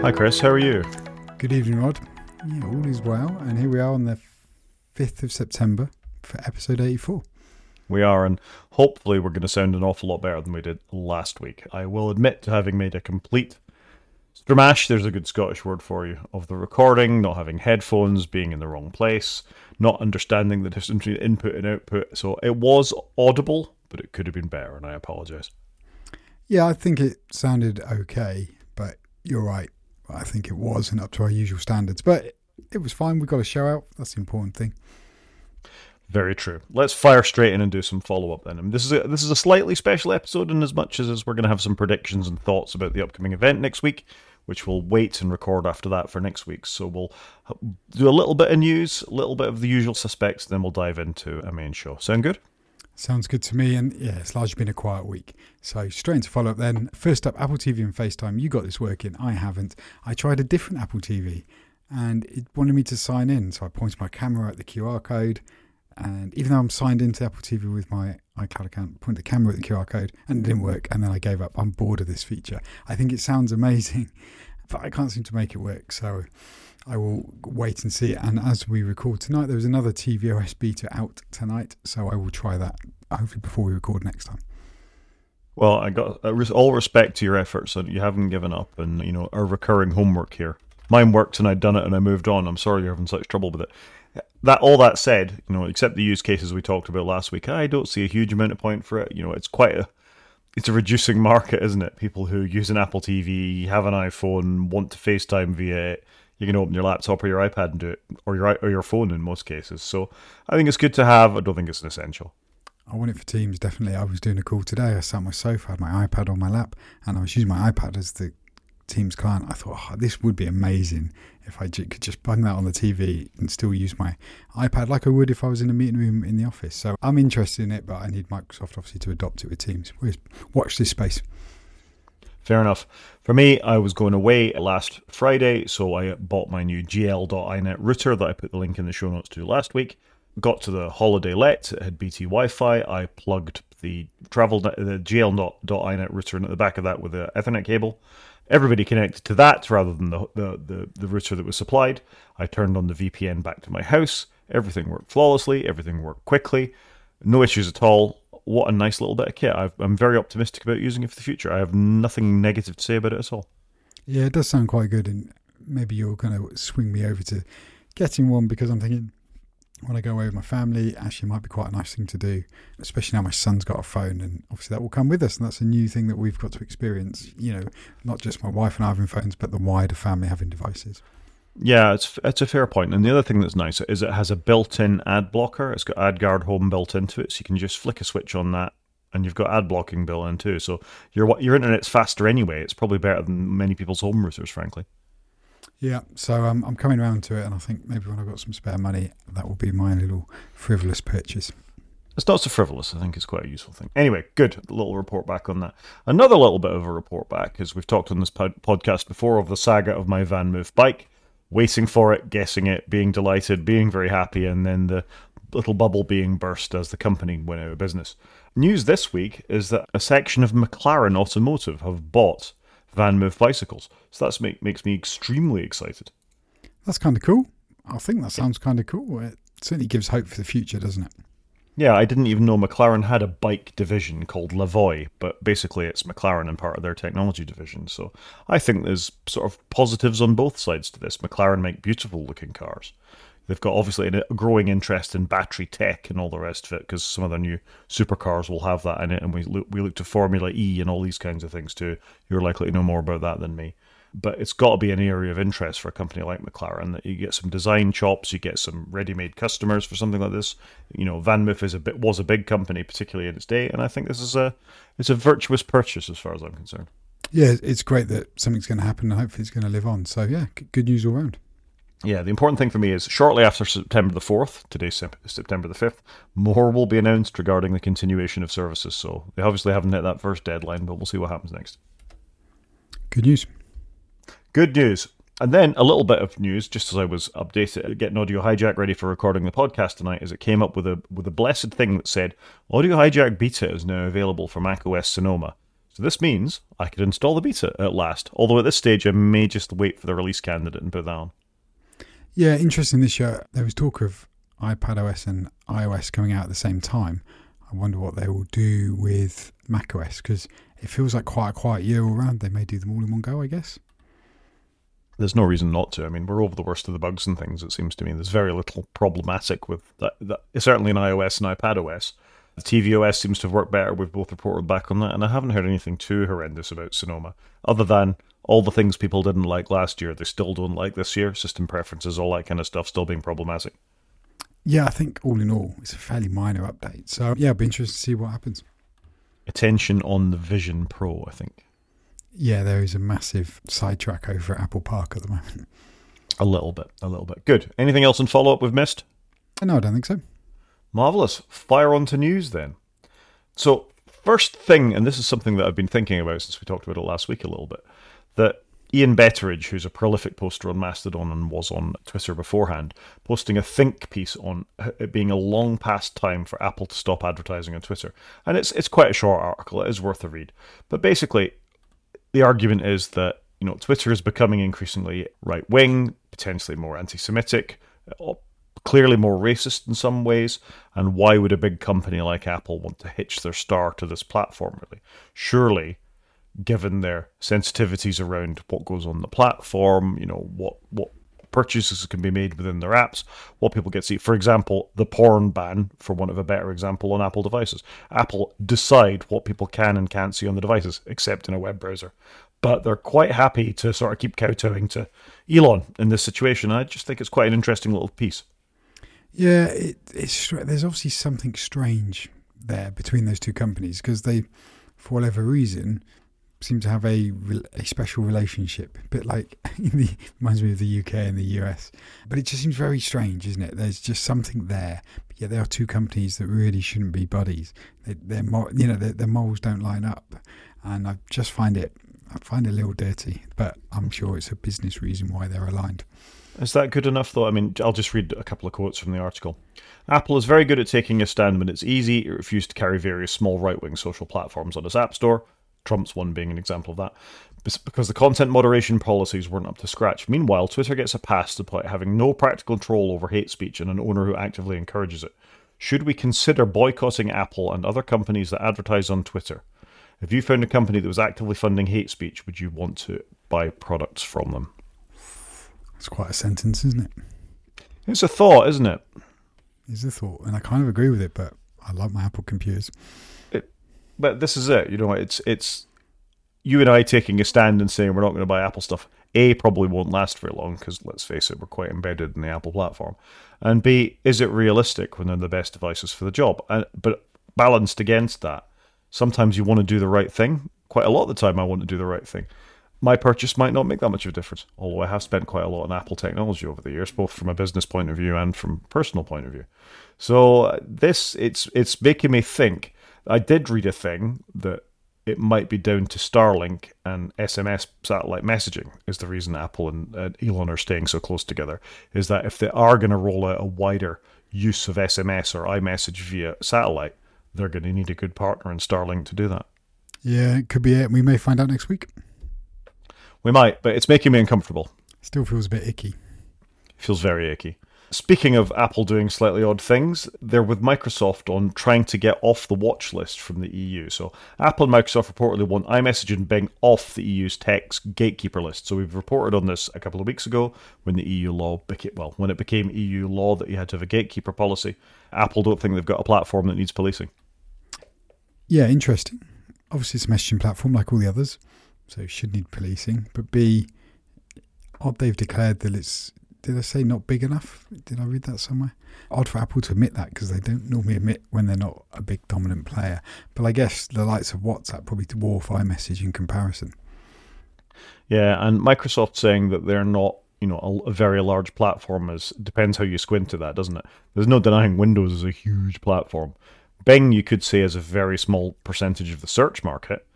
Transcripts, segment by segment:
Hi, Chris. How are you? Good evening, Rod. Yeah, all is well. And here we are on the 5th of September for episode 84. We are, and hopefully, we're going to sound an awful lot better than we did last week. I will admit to having made a complete stramash, there's a good Scottish word for you, of the recording, not having headphones, being in the wrong place, not understanding the difference between input and output. So it was audible, but it could have been better, and I apologise. Yeah, I think it sounded okay, but you're right. I think it wasn't up to our usual standards, but it was fine. We got a show out. That's the important thing. Very true. Let's fire straight in and do some follow up then. Mean, this is a, this is a slightly special episode in as much as, as we're going to have some predictions and thoughts about the upcoming event next week, which we'll wait and record after that for next week. So we'll uh, do a little bit of news, a little bit of the usual suspects, then we'll dive into a main show. Sound good? Sounds good to me. And yeah, it's largely been a quiet week. So straight into follow up then. First up, Apple TV and FaceTime. You got this working. I haven't. I tried a different Apple TV and it wanted me to sign in. So I pointed my camera at the QR code. And even though I'm signed into Apple TV with my iCloud account, point the camera at the QR code and it didn't work. And then I gave up. I'm bored of this feature. I think it sounds amazing, but I can't seem to make it work. So I will wait and see. And as we record tonight, there was another tvOS beta out tonight, so I will try that hopefully before we record next time. Well, I got uh, all respect to your efforts, and you haven't given up, and you know our recurring homework here. Mine worked, and I'd done it, and I moved on. I'm sorry you're having such trouble with it. That all that said, you know, except the use cases we talked about last week, I don't see a huge amount of point for it. You know, it's quite a it's a reducing market, isn't it? People who use an Apple TV, have an iPhone, want to FaceTime via it you can open your laptop or your iPad and do it, or your or your phone in most cases. So I think it's good to have. I don't think it's an essential. I want it for Teams, definitely. I was doing a call today. I sat on my sofa, had my iPad on my lap, and I was using my iPad as the Teams client. I thought, oh, this would be amazing if I could just bung that on the TV and still use my iPad like I would if I was in a meeting room in the office. So I'm interested in it, but I need Microsoft obviously to adopt it with Teams. Watch this space. Fair enough. For me, I was going away last Friday, so I bought my new GL.iNet router that I put the link in the show notes to last week. Got to the holiday let, it had BT Wi Fi. I plugged the travel the GL.iNet router in at the back of that with an Ethernet cable. Everybody connected to that rather than the, the, the, the router that was supplied. I turned on the VPN back to my house. Everything worked flawlessly, everything worked quickly, no issues at all what a nice little bit of kit. i am very optimistic about using it for the future. I have nothing negative to say about it at all. Yeah, it does sound quite good, and maybe you're going to swing me over to getting one because I'm thinking when I go away with my family, actually, might be quite a nice thing to do, especially now my son's got a phone, and obviously that will come with us, and that's a new thing that we've got to experience. You know, not just my wife and I having phones, but the wider family having devices. Yeah, it's it's a fair point. And the other thing that's nice is it has a built-in ad blocker. It's got AdGuard Home built into it, so you can just flick a switch on that, and you've got ad blocking built in too. So your your internet's faster anyway. It's probably better than many people's home routers, frankly. Yeah, so um, I'm coming around to it, and I think maybe when I've got some spare money, that will be my little frivolous purchase. It's not so frivolous. I think it's quite a useful thing. Anyway, good a little report back on that. Another little bit of a report back, as we've talked on this pod- podcast before, of the saga of my VanMoof bike waiting for it, guessing it, being delighted, being very happy, and then the little bubble being burst as the company went out of business. News this week is that a section of McLaren Automotive have bought VanMoof bicycles. So that make, makes me extremely excited. That's kind of cool. I think that sounds kind of cool. It certainly gives hope for the future, doesn't it? Yeah, I didn't even know McLaren had a bike division called Lavoie, but basically it's McLaren and part of their technology division. So I think there's sort of positives on both sides to this. McLaren make beautiful looking cars. They've got obviously a growing interest in battery tech and all the rest of it because some of their new supercars will have that in it. And we look, we look to Formula E and all these kinds of things too. You're likely to know more about that than me but it's got to be an area of interest for a company like McLaren that you get some design chops, you get some ready-made customers for something like this. You know, VanMoof is a bit was a big company, particularly in its day, and I think this is a it's a virtuous purchase as far as I'm concerned. Yeah, it's great that something's going to happen, and hopefully it's going to live on. So yeah, good news all round. Yeah, the important thing for me is shortly after September the 4th, today's September the 5th, more will be announced regarding the continuation of services. So they obviously haven't hit that first deadline, but we'll see what happens next. Good news. Good news. And then a little bit of news, just as I was updating, getting Audio Hijack ready for recording the podcast tonight, as it came up with a with a blessed thing that said Audio Hijack Beta is now available for Mac OS Sonoma. So this means I could install the beta at last. Although at this stage, I may just wait for the release candidate and put that on. Yeah, interesting this year. There was talk of iPadOS and iOS coming out at the same time. I wonder what they will do with macOS because it feels like quite a quiet year all around. They may do them all in one go, I guess. There's no reason not to. I mean, we're over the worst of the bugs and things. It seems to me there's very little problematic with that. that certainly in iOS and iPadOS. The tvOS seems to have worked better. We've both reported back on that, and I haven't heard anything too horrendous about Sonoma, other than all the things people didn't like last year, they still don't like this year. System preferences, all that kind of stuff, still being problematic. Yeah, I think all in all, it's a fairly minor update. So yeah, I'll be interested to see what happens. Attention on the Vision Pro, I think. Yeah, there is a massive sidetrack over at Apple Park at the moment. A little bit, a little bit. Good. Anything else in follow up we've missed? No, I don't think so. Marvelous. Fire on to news then. So, first thing, and this is something that I've been thinking about since we talked about it last week a little bit, that Ian Betteridge, who's a prolific poster on Mastodon and was on Twitter beforehand, posting a think piece on it being a long past time for Apple to stop advertising on Twitter. And it's it's quite a short article, it is worth a read. But basically, the argument is that you know Twitter is becoming increasingly right wing, potentially more anti-Semitic, uh, clearly more racist in some ways. And why would a big company like Apple want to hitch their star to this platform? Really, surely given their sensitivities around what goes on the platform, you know, what what purchases can be made within their apps, what people get to see. For example, the porn ban, for one of a better example, on Apple devices. Apple decide what people can and can't see on the devices, except in a web browser. But they're quite happy to sort of keep kowtowing to Elon in this situation. I just think it's quite an interesting little piece. Yeah, it, it's there's obviously something strange there between those two companies because they, for whatever reason, seem to have a a special relationship, a bit like the reminds me of the UK and the US. But it just seems very strange, isn't it? There's just something there. But yet there are two companies that really shouldn't be buddies. They're more, you know their, their morals don't line up, and I just find it I find it a little dirty. But I'm sure it's a business reason why they're aligned. Is that good enough, though? I mean, I'll just read a couple of quotes from the article. Apple is very good at taking a stand when it's easy. It refused to carry various small right wing social platforms on its App Store. Trump's one being an example of that, because the content moderation policies weren't up to scratch. Meanwhile, Twitter gets a pass despite having no practical control over hate speech and an owner who actively encourages it. Should we consider boycotting Apple and other companies that advertise on Twitter? If you found a company that was actively funding hate speech, would you want to buy products from them? It's quite a sentence, isn't it? It's a thought, isn't it? It's a thought, and I kind of agree with it, but I like my Apple computers but this is it. You know, it's it's you and I taking a stand and saying we're not going to buy Apple stuff. A probably won't last very long because let's face it, we're quite embedded in the Apple platform. And B, is it realistic when they're the best devices for the job? And but balanced against that, sometimes you want to do the right thing. Quite a lot of the time, I want to do the right thing. My purchase might not make that much of a difference, although I have spent quite a lot on Apple technology over the years, both from a business point of view and from personal point of view. So uh, this it's it's making me think I did read a thing that it might be down to Starlink and SMS satellite messaging is the reason Apple and, and Elon are staying so close together. Is that if they are going to roll out a wider use of SMS or iMessage via satellite, they're going to need a good partner in Starlink to do that. Yeah, it could be it. We may find out next week. We might, but it's making me uncomfortable. Still feels a bit icky. Feels very icky. Speaking of Apple doing slightly odd things, they're with Microsoft on trying to get off the watch list from the EU. So Apple and Microsoft reportedly want iMessage and Bing off the EU's text gatekeeper list. So we've reported on this a couple of weeks ago when the EU law became well, when it became EU law that you had to have a gatekeeper policy. Apple don't think they've got a platform that needs policing. Yeah, interesting. Obviously, it's a messaging platform like all the others, so it should need policing. But B, they've declared that it's did I say not big enough? Did I read that somewhere? Odd for Apple to admit that because they don't normally admit when they're not a big dominant player. But I guess the likes of WhatsApp probably dwarf iMessage in comparison. Yeah, and Microsoft saying that they're not, you know, a, a very large platform is depends how you squint to that, doesn't it? There's no denying Windows is a huge platform. Bing, you could say, is a very small percentage of the search market,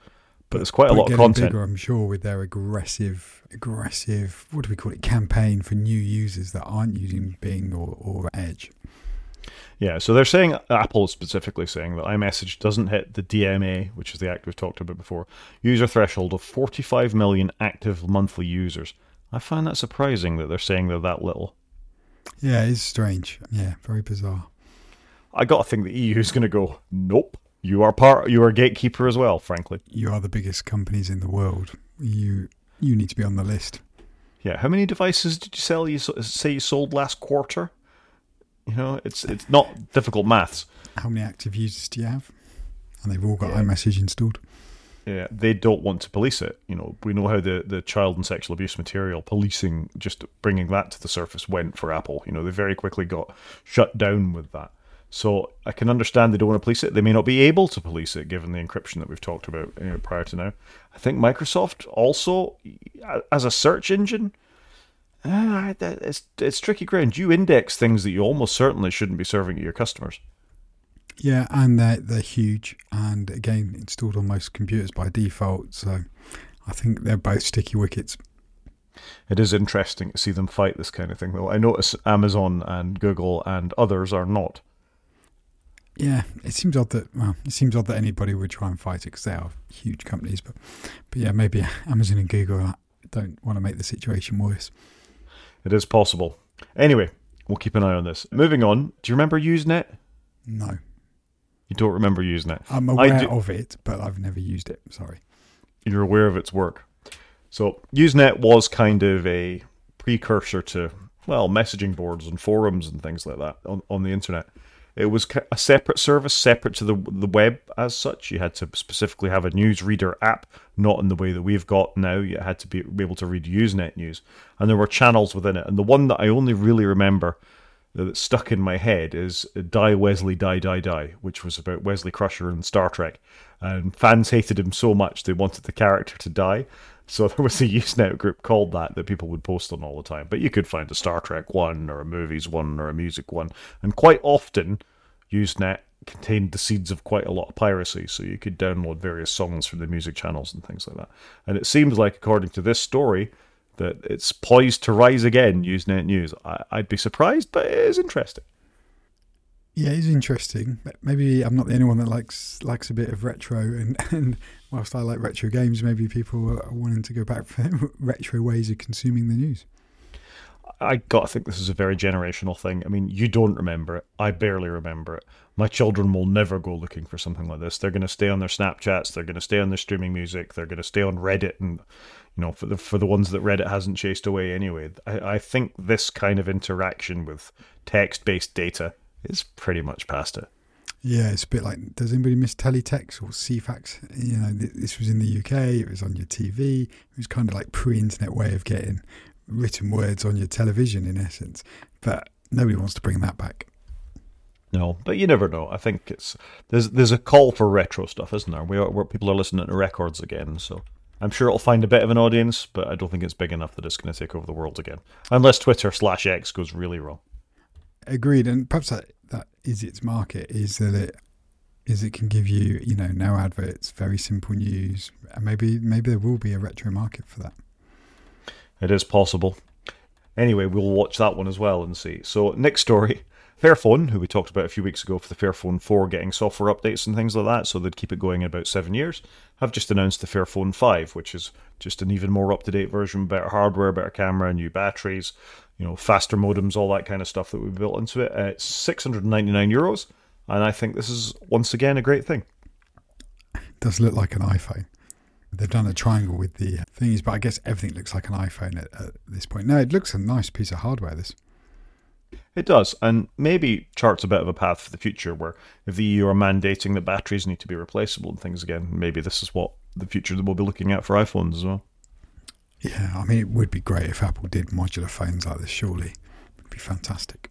but there's quite a lot of content. Bigger, I'm sure, with their aggressive, aggressive, what do we call it, campaign for new users that aren't using Bing or, or Edge. Yeah, so they're saying Apple specifically saying that iMessage doesn't hit the DMA, which is the act we've talked about before, user threshold of 45 million active monthly users. I find that surprising that they're saying they're that little. Yeah, it's strange. Yeah, very bizarre. I got to think the EU is going to go, nope. You are part. You are a gatekeeper as well. Frankly, You are the biggest companies in the world. You you need to be on the list. yeah. How many devices did you sell? You say you sold last quarter. You know, it's it's not difficult maths. How many active users do you have? And they've all got Yeah. iMessage installed. Yeah, they don't want to police it. You know, we know how the, the child and sexual abuse material policing, just bringing that to the surface, went for Apple. You know, they very quickly got shut down with that. So I can understand they don't want to police it. They may not be able to police it given the encryption that we've talked about you know, prior to now. I think Microsoft also, as a search engine, uh, it's, it's tricky ground. You index things that you almost certainly shouldn't be serving to your customers. Yeah, and they're they're huge, and again installed on most computers by default. So I think they're both sticky wickets. It is interesting to see them fight this kind of thing, though. I notice Amazon and Google and others are not. Yeah, it seems odd that well, it seems odd that anybody would try and fight it because they are huge companies. But but yeah, maybe Amazon and Google don't want to make the situation worse. It is possible. Anyway, we'll keep an eye on this. Moving on, do you remember Usenet? No, You don't remember Usenet. I'm aware of it, but I've never used it. Sorry. You're aware of its work. So, Usenet was kind of a precursor to, well, messaging boards and forums and things like that on, on the internet. It was a separate service, separate to the the web as such. You had to specifically have a newsreader app, not in the way that we've got now. You had to be, be able to read Usenet news, and there were channels within it. And the one that I only really remember that stuck in my head is Die Wesley Die Die Die, which was about Wesley Crusher in Star Trek. And fans hated him so much they wanted the character to die. So there was a Usenet group called that that people would post on all the time. But you could find a Star Trek one or a movies one or a music one. And quite often Usenet contained the seeds of quite a lot of piracy, so you could download various songs from the music channels and things like that. And it seems like, according to this story, that it's poised to rise again, Usenet News. I, I'd be surprised, but it is interesting. Yeah, it's interesting. Maybe I'm not the only one that likes likes a bit of retro, and, and whilst I like retro games, maybe people are wanting to go back for retro ways of consuming the news. I got to think this is a very generational thing. I mean, you don't remember it. I barely remember it. My children will never go looking for something like this. They're going to stay on their Snapchats. They're going to stay on their streaming music. They're going to stay on Reddit, and you know, for the for the ones that Reddit hasn't chased away anyway. I, I think this kind of interaction with text-based data is pretty much past it. Yeah, it's a bit like does anybody miss teletext or Ceefax? You know, th- this was in the UK. It was on your TV. It was kind of like pre-internet way of getting written words on your television, in essence. But nobody wants to bring that back. No, but you never know. I think it's there's there's a call for retro stuff, isn't there? We are, where people are listening to records again, so I'm sure it'll find a bit of an audience, but I don't think it's big enough that it's going to take over the world again, unless Twitter slash X goes really wrong. Agreed, and perhaps that, that is its market is that it is it can give you you know no adverts, very simple news, and maybe maybe there will be a retro market for that. It is possible. Anyway, we'll watch that one as well and see. So, next story. Fairphone, who we talked about a few weeks ago for the Fairphone 4 getting software updates and things like that, so they'd keep it going in about seven years, have just announced the Fairphone 5, which is just an even more up to date version, better hardware, better camera, new batteries, you know, faster modems, all that kind of stuff that we built into it. Uh, it's 699 euros, and I think this is once again a great thing. It does look like an iPhone. They've done a triangle with the things, but I guess everything looks like an iPhone at, at this point. No, it looks a nice piece of hardware. This. It does, and maybe charts a bit of a path for the future where if the EU are mandating that batteries need to be replaceable and things again, maybe this is what the future that we'll be looking at for iPhones as well. Yeah, I mean, it would be great if Apple did modular phones like this. Surely, it'd be fantastic.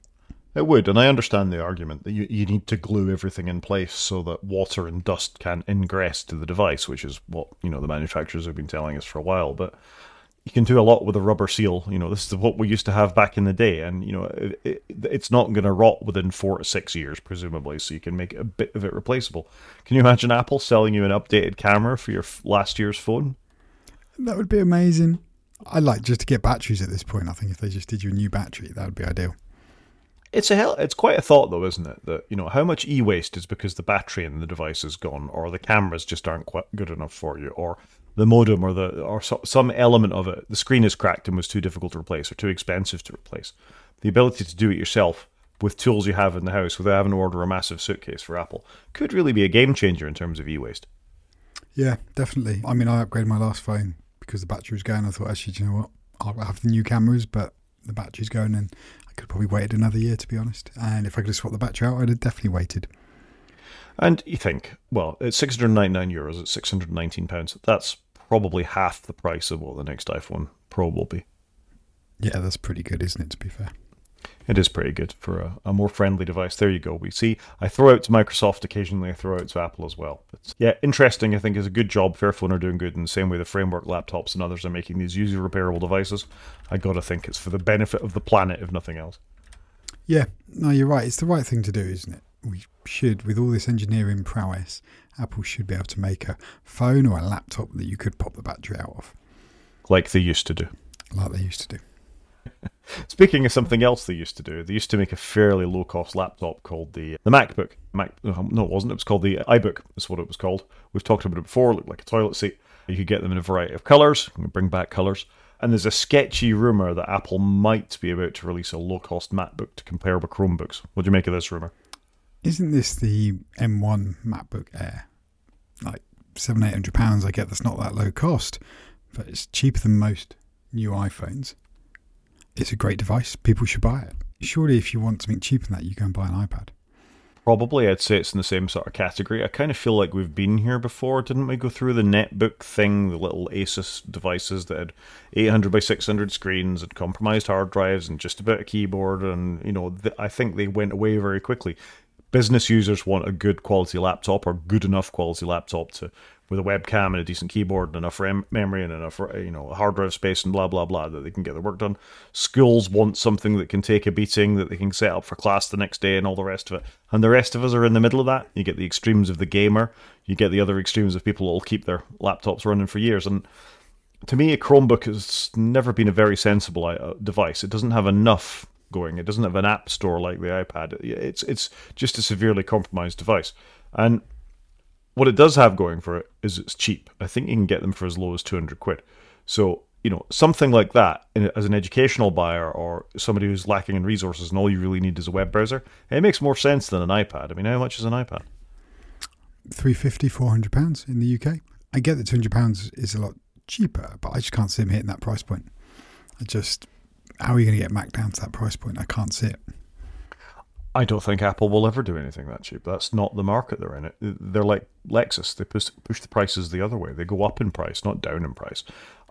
It would, and I understand the argument that you, you need to glue everything in place so that water and dust can ingress to the device, which is what you know the manufacturers have been telling us for a while. But you can do a lot with a rubber seal. You know, this is what we used to have back in the day, and you know, it, it, it's not going to rot within four to six years, presumably. So you can make a bit of it replaceable. Can you imagine Apple selling you an updated camera for your last year's phone? That would be amazing. I'd like just to get batteries at this point. I think if they just did you a new battery, that would be ideal. It's a hell. It's quite a thought, though, isn't it? That you know how much e-waste is because the battery in the device is gone, or the cameras just aren't quite good enough for you, or the modem, or the or so, some element of it, the screen is cracked and was too difficult to replace or too expensive to replace. The ability to do it yourself with tools you have in the house without having to order a massive suitcase for Apple could really be a game changer in terms of e-waste. Yeah, definitely. I mean, I upgraded my last phone because the battery was going. I thought, actually, do you know what? I'll have the new cameras, but the battery's going, and I could probably waited another year to be honest. And if I could have swapped the battery out, I'd have definitely waited. And you think, well, it's 699 euros, it's 619 pounds. That's probably half the price of what the next iPhone Pro will be. Yeah, that's pretty good, isn't it? To be fair. It is pretty good for a, a, more friendly device. There you go. We see I throw out to Microsoft occasionally, I throw out to Apple as well. But yeah, interesting. I think is a good job. Fairphone are doing good in the same way the framework laptops and others are making these user repairable devices. I got to think it's for the benefit of the planet, if nothing else. Yeah, no, you're right. It's the right thing to do, isn't it? We should, with all this engineering prowess, Apple should be able to make a phone or a laptop that you could pop the battery out of. Like they used to do. Like they used to do. Speaking of something else they used to do, they used to make a fairly low cost laptop called the the MacBook. Mac, uh, no, it wasn't. It was called the iBook. That's what it was called. We've talked about it before. It looked like a toilet seat. You could get them in a variety of colors. Bring back colors. And there's a sketchy rumor that Apple might be about to release a low cost MacBook to compare with Chromebooks. What do you make of this rumor? Isn't this the M1 MacBook Air? Like seven, eight hundred pounds. I get that's not that low cost, but it's cheaper than most new iPhones it's a great device. People should buy it. Surely, if you want something cheaper than that, you go and buy an iPad. Probably, I'd say it's in the same sort of category. I kind of feel like we've been here before, didn't we? Go through the netbook thing, the little Asus devices that had 800 by 600 screens and compromised hard drives and just about a keyboard, and you know, th- I think they went away very quickly. Business users want a good quality laptop or good enough quality laptop to with a webcam and a decent keyboard and enough memory and enough you know hard drive space and blah blah blah that they can get their work done. Schools want something that can take a beating that they can set up for class the next day and all the rest of it. And the rest of us are in the middle of that. You get the extremes of the gamer. You get the other extremes of people will keep their laptops running for years. And to me, a Chromebook has never been a very sensible uh, device. It doesn't have enough going. It doesn't have an app store like the iPad. It's it's just a severely compromised device. And what it does have going for it is it's cheap. I think you can get them for as low as 200 quid. So, you know, something like that as an educational buyer or somebody who's lacking in resources and all you really need is a web browser, it makes more sense than an iPad. I mean, how much is an iPad? 350 400 pounds in the UK. I get that 200 pounds is a lot cheaper, but I just can't see them hitting that price point. I just, how are you going to get Mac down to that price point? I can't see it. I don't think Apple will ever do anything that cheap. That's not the market they're in. It they're like Lexus. They push push the prices the other way. They go up in price, not down in price.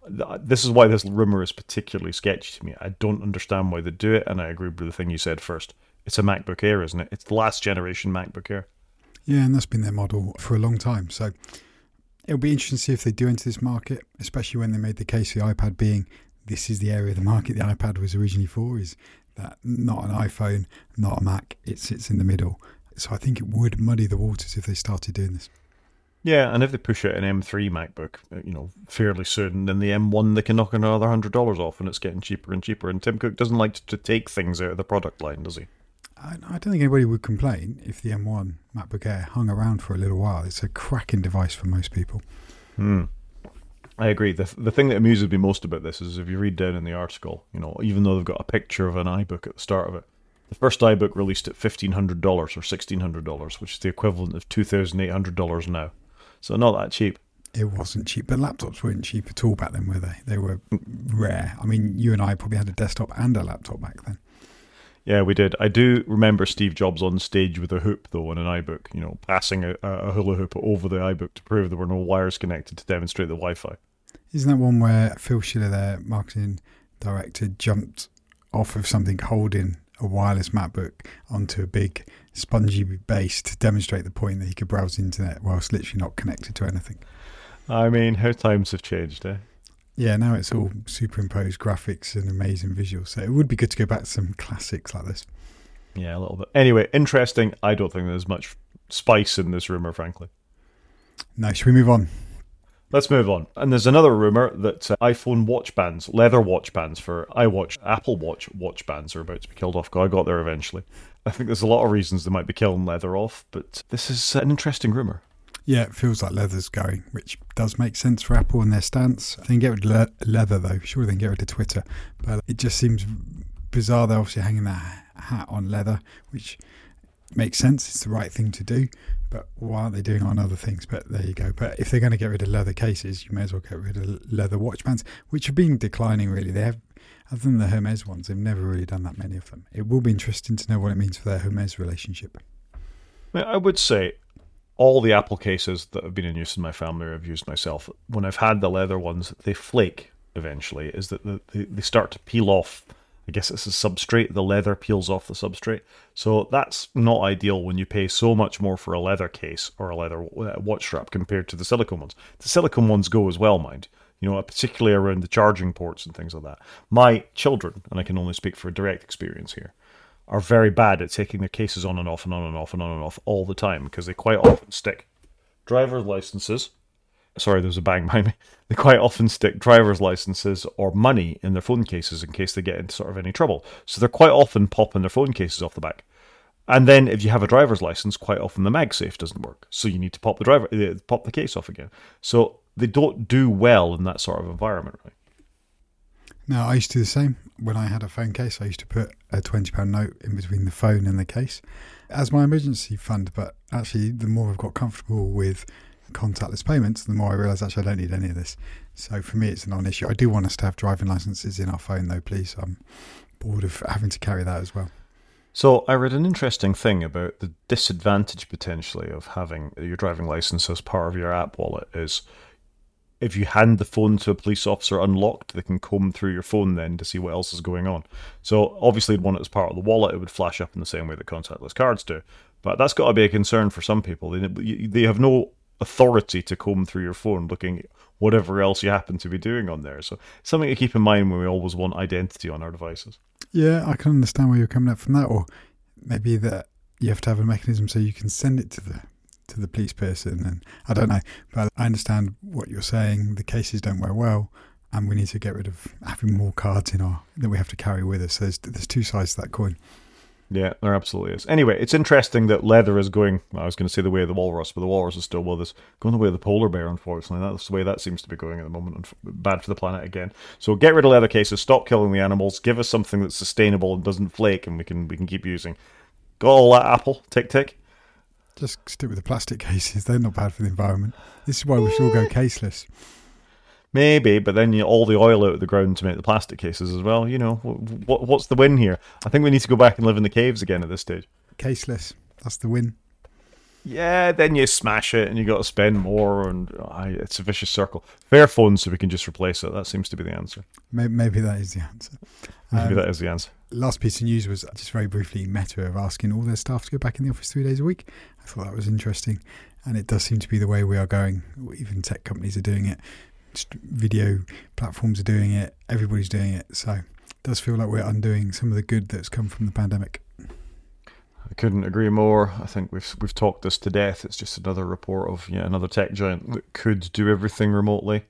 This is why this rumor is particularly sketchy to me. I don't understand why they do it, and I agree with the thing you said first. It's a MacBook Air, isn't it? It's the last generation MacBook Air. Yeah, and that's been their model for a long time. So it'll be interesting to see if they do enter this market, especially when they made the case for the iPad being this is the area of the market the iPad was originally for. Is that not an iPhone, not a Mac, it sits in the middle. So I think it would muddy the waters if they started doing this. Yeah, and if they push out an M3 MacBook, uh, you know, fairly soon, then the M1 they can knock another hundred dollars off, and it's getting cheaper and cheaper. And Tim Cook doesn't like to take things out of the product line, does he? I, I don't think anybody would complain if the M1 MacBook Air hung around for a little while. It's a cracking device for most people. Hmm. I agree. The the thing that amuses me most about this is if you read down in the article, you know, even though they've got a picture of an iBook at the start of it, the first iBook released at fifteen hundred dollars or sixteen hundred dollars, which is the equivalent of two thousand eight hundred dollars now. So not that cheap. It wasn't cheap, but laptops weren't cheap at all back then, were they? They were rare. I mean, you and I probably had a desktop and a laptop back then. Yeah, we did. I do remember Steve Jobs on stage with a hoop, though, on an iBook, you know, passing a, a hula hoop over the iBook to prove there were no wires connected to demonstrate the Wi Fi. Isn't that one where Phil Schiller, their marketing director, jumped off of something holding a wireless MacBook onto a big spongy base to demonstrate the point that he could browse the internet whilst literally not connected to anything? I mean, how times have changed, eh? Yeah, now it's all superimposed graphics and amazing visuals. So it would be good to go back to some classics like this. Yeah, a little bit. Anyway, interesting. I don't think there's much spice in this rumor, frankly. No, should we move on? Let's move on. And there's another rumor that uh, iPhone watch bands, leather watch bands for iWatch, Apple Watch watch bands are about to be killed off. I got there eventually. I think there's a lot of reasons they might be killing leather off, but this is uh, an interesting rumor. Yeah, it feels like leather's going, which does make sense for Apple and their stance. They can get rid of le- leather, though. Sure, they can get rid of Twitter, but it just seems bizarre. They're obviously hanging that hat on leather, which makes sense. It's the right thing to do. But why aren't they doing on other things? But there you go. But if they're going to get rid of leather cases, you may as well get rid of leather watch bands, which have been declining really. They have, other than the Hermes ones, they've never really done that many of them. It will be interesting to know what it means for their Hermes relationship. I would say all the Apple cases that have been in use in my family or I've used myself, when I've had the leather ones, they flake eventually. Is that they start to peel off I guess it's a substrate. The leather peels off the substrate. So that's not ideal when you pay so much more for a leather case or a leather uh, watch strap compared to the silicone ones. The silicone ones go as well, mind. You know, particularly around the charging ports and things like that. My children, and I can only speak for a direct experience here, are very bad at taking their cases on and off and on and off and on and off all the time because they quite often stick driver's licenses sorry, there's a bang behind me. They quite often stick driver's licenses or money in their phone cases in case they get into sort of any trouble. So they're quite often popping their phone cases off the back. And then if you have a driver's license, quite often the MagSafe doesn't work. So you need to pop the driver uh, pop the case off again. So they don't do well in that sort of environment, right? No, I used to do the same. When I had a phone case, I used to put a £20 note in between the phone and the case as my emergency fund. But actually, the more I've got comfortable with contactless payments, the more I realise actually I don't need any of this. So for me, it's a non-issue. I do want us to have driving licenses in our phone, though. Please, I'm bored of having to carry that as well. So I read an interesting thing about the disadvantage potentially of having your driving license as part of your app wallet is if you hand the phone to a police officer unlocked, they can comb through your phone then to see what else is going on. So obviously, it as part of the wallet; it would flash up in the same way that contactless cards do. But that's got to be a concern for some people. They, they have no authority to comb through your phone looking at whatever else you happen to be doing on there. So something to keep in mind when we always want identity on our devices. Yeah, I can understand where you're coming up from that, or maybe that you have to have a mechanism so you can send it to the to the police person, and I don't know, but I understand what you're saying. The cases don't wear well, and we need to get rid of having more cards in our that we have to carry with us. So there's there's two sides to that coin. Yeah, there absolutely is. Anyway, it's interesting that leather is going. I was going to say the way of the walrus, but the walrus is still with us. Going the way of the polar bear, unfortunately. That's the way that seems to be going at the moment. Bad for the planet again. So get rid of leather cases. Stop killing the animals. Give us something that's sustainable and doesn't flake, and we can we can keep using. Got all that apple. Tick tick. Just stick with the plastic cases. They're not bad for the environment. This is why we should all go caseless. Maybe, but then you all the oil out of the ground to make the plastic cases as well. You know, what what's the win here? I think we need to go back and live in the caves again at this stage. Caseless, that's the win. Yeah, then you smash it and you got to spend more, and oh, it's a vicious circle. Fair phones, so we can just replace it. That seems to be the answer. Maybe, maybe that is the answer. Maybe um, that is the answer. Last piece of news was just very briefly Meta of asking all their staff to go back in the office three days a week. I thought that was interesting, and it does seem to be the way we are going. Even tech companies are doing it video platforms are doing it, everybody's doing it. So it does feel like we're undoing some of the good that's come from the pandemic. I couldn't agree more. I think we've we've talked this to death. It's just another report of yeah, another tech giant that could do everything remotely.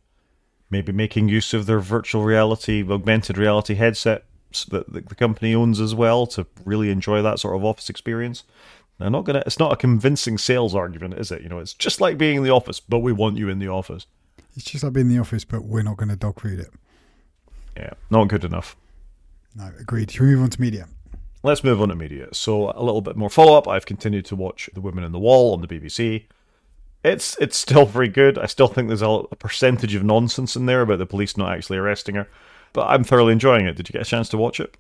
Maybe making use of their virtual reality, augmented reality headsets that the company owns as well to really enjoy that sort of office experience. They're not gonna. It's not a convincing sales argument, is it? You know, it's just like being in the office, but we want you in the office. It's just like being in the office, but we're not going to dog food it. Yeah, not good enough. No, agreed. Should we move on to media? Let's move on to media. So a little bit more follow up. I've continued to watch The Women in the Wall on the BBC. It's it's still very good. I still think there's a, a percentage of nonsense in there about the police not actually arresting her, but I'm thoroughly enjoying it. Did you get a chance to watch it?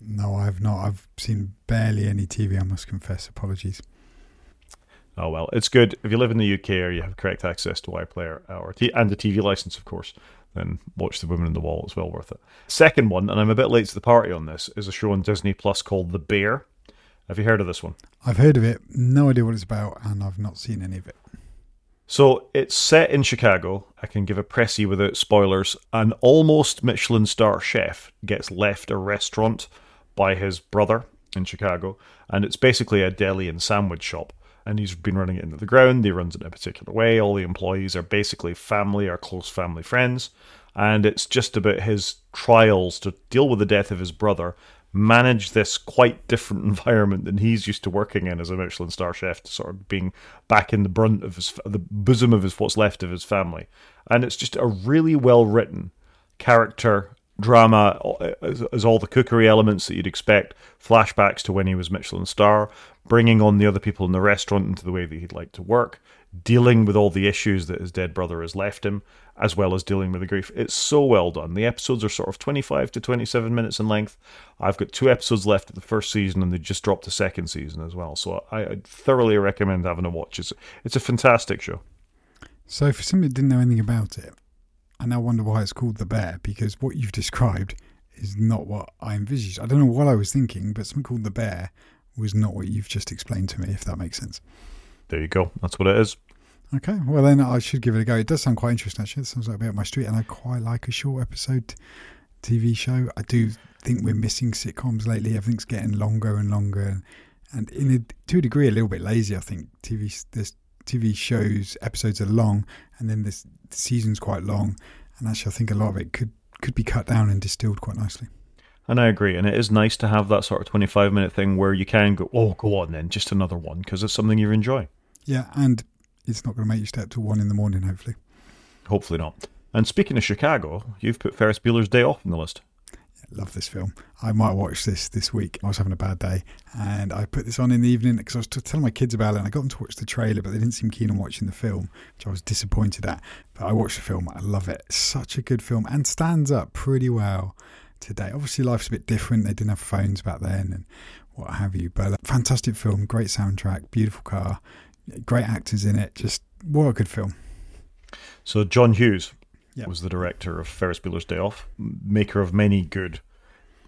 No, I've not. I've seen barely any TV. I must confess. Apologies. Oh well, it's good if you live in the UK or you have correct access to iPlayer or t- and a TV license, of course. Then watch The Women in the Wall; it's well worth it. Second one, and I'm a bit late to the party on this, is a show on Disney Plus called The Bear. Have you heard of this one? I've heard of it. No idea what it's about, and I've not seen any of it. So it's set in Chicago. I can give a pressy without spoilers. An almost Michelin star chef gets left a restaurant by his brother in Chicago, and it's basically a deli and sandwich shop and he's been running it into the ground. He runs it in a particular way. All the employees are basically family or close family friends, and it's just about his trials to deal with the death of his brother, manage this quite different environment than he's used to working in as a Michelin star chef, sort of being back in the brunt of his the bosom of his what's left of his family, and it's just a really well written character drama as, all the cookery elements that you'd expect, flashbacks to when he was Michelin star, bringing on the other people in the restaurant into the way that he'd like to work, dealing with all the issues that his dead brother has left him, as well as dealing with the grief. It's so well done. The episodes are sort of 25 to 27 minutes in length. I've got two episodes left of the first season, and they just dropped the second season as well. So I, I thoroughly recommend having a watch. It's, it's a fantastic show. So, for somebody that didn't know anything about it, I now wonder why it's called The Bear because what you've described is not what I envisaged. I don't know what I was thinking, but something called The Bear was not what you've just explained to me, if that makes sense. There you go. That's what it is. Okay, well then I should give it a go. It does sound quite interesting, actually. It sounds like a bit up my street, and I quite like a short episode TV show. I do think we're missing sitcoms lately. Everything's getting longer and longer, and in a, to a degree, a little bit lazy. I think TV there's TV shows episodes are long, and then this the season's quite long, and actually I think a lot of it could could be cut down and distilled quite nicely. And I agree, and it is nice to have that sort of twenty-five minute thing where you can go, oh, go on then, just another one, because it's something you enjoy. Yeah, and it's not going to make you stay up till one in the morning, hopefully. Hopefully not. And speaking of Chicago, you've put Ferris Bueller's Day Off on the list love this film. I might watch this this week. I was having a bad day and I put this on in the evening because I was telling my kids about it and I got them to watch the trailer, but they didn't seem keen on watching the film, which I was disappointed at. But I watched the film. I love it. Such a good film and stands up pretty well today. Obviously, life's a bit different. They didn't have phones back then and what have you. But uh, fantastic film, great soundtrack, beautiful car, great actors in it. Just what a good film. So John Hughes yep. was the director of Ferris Bueller's Day Off, maker of many good,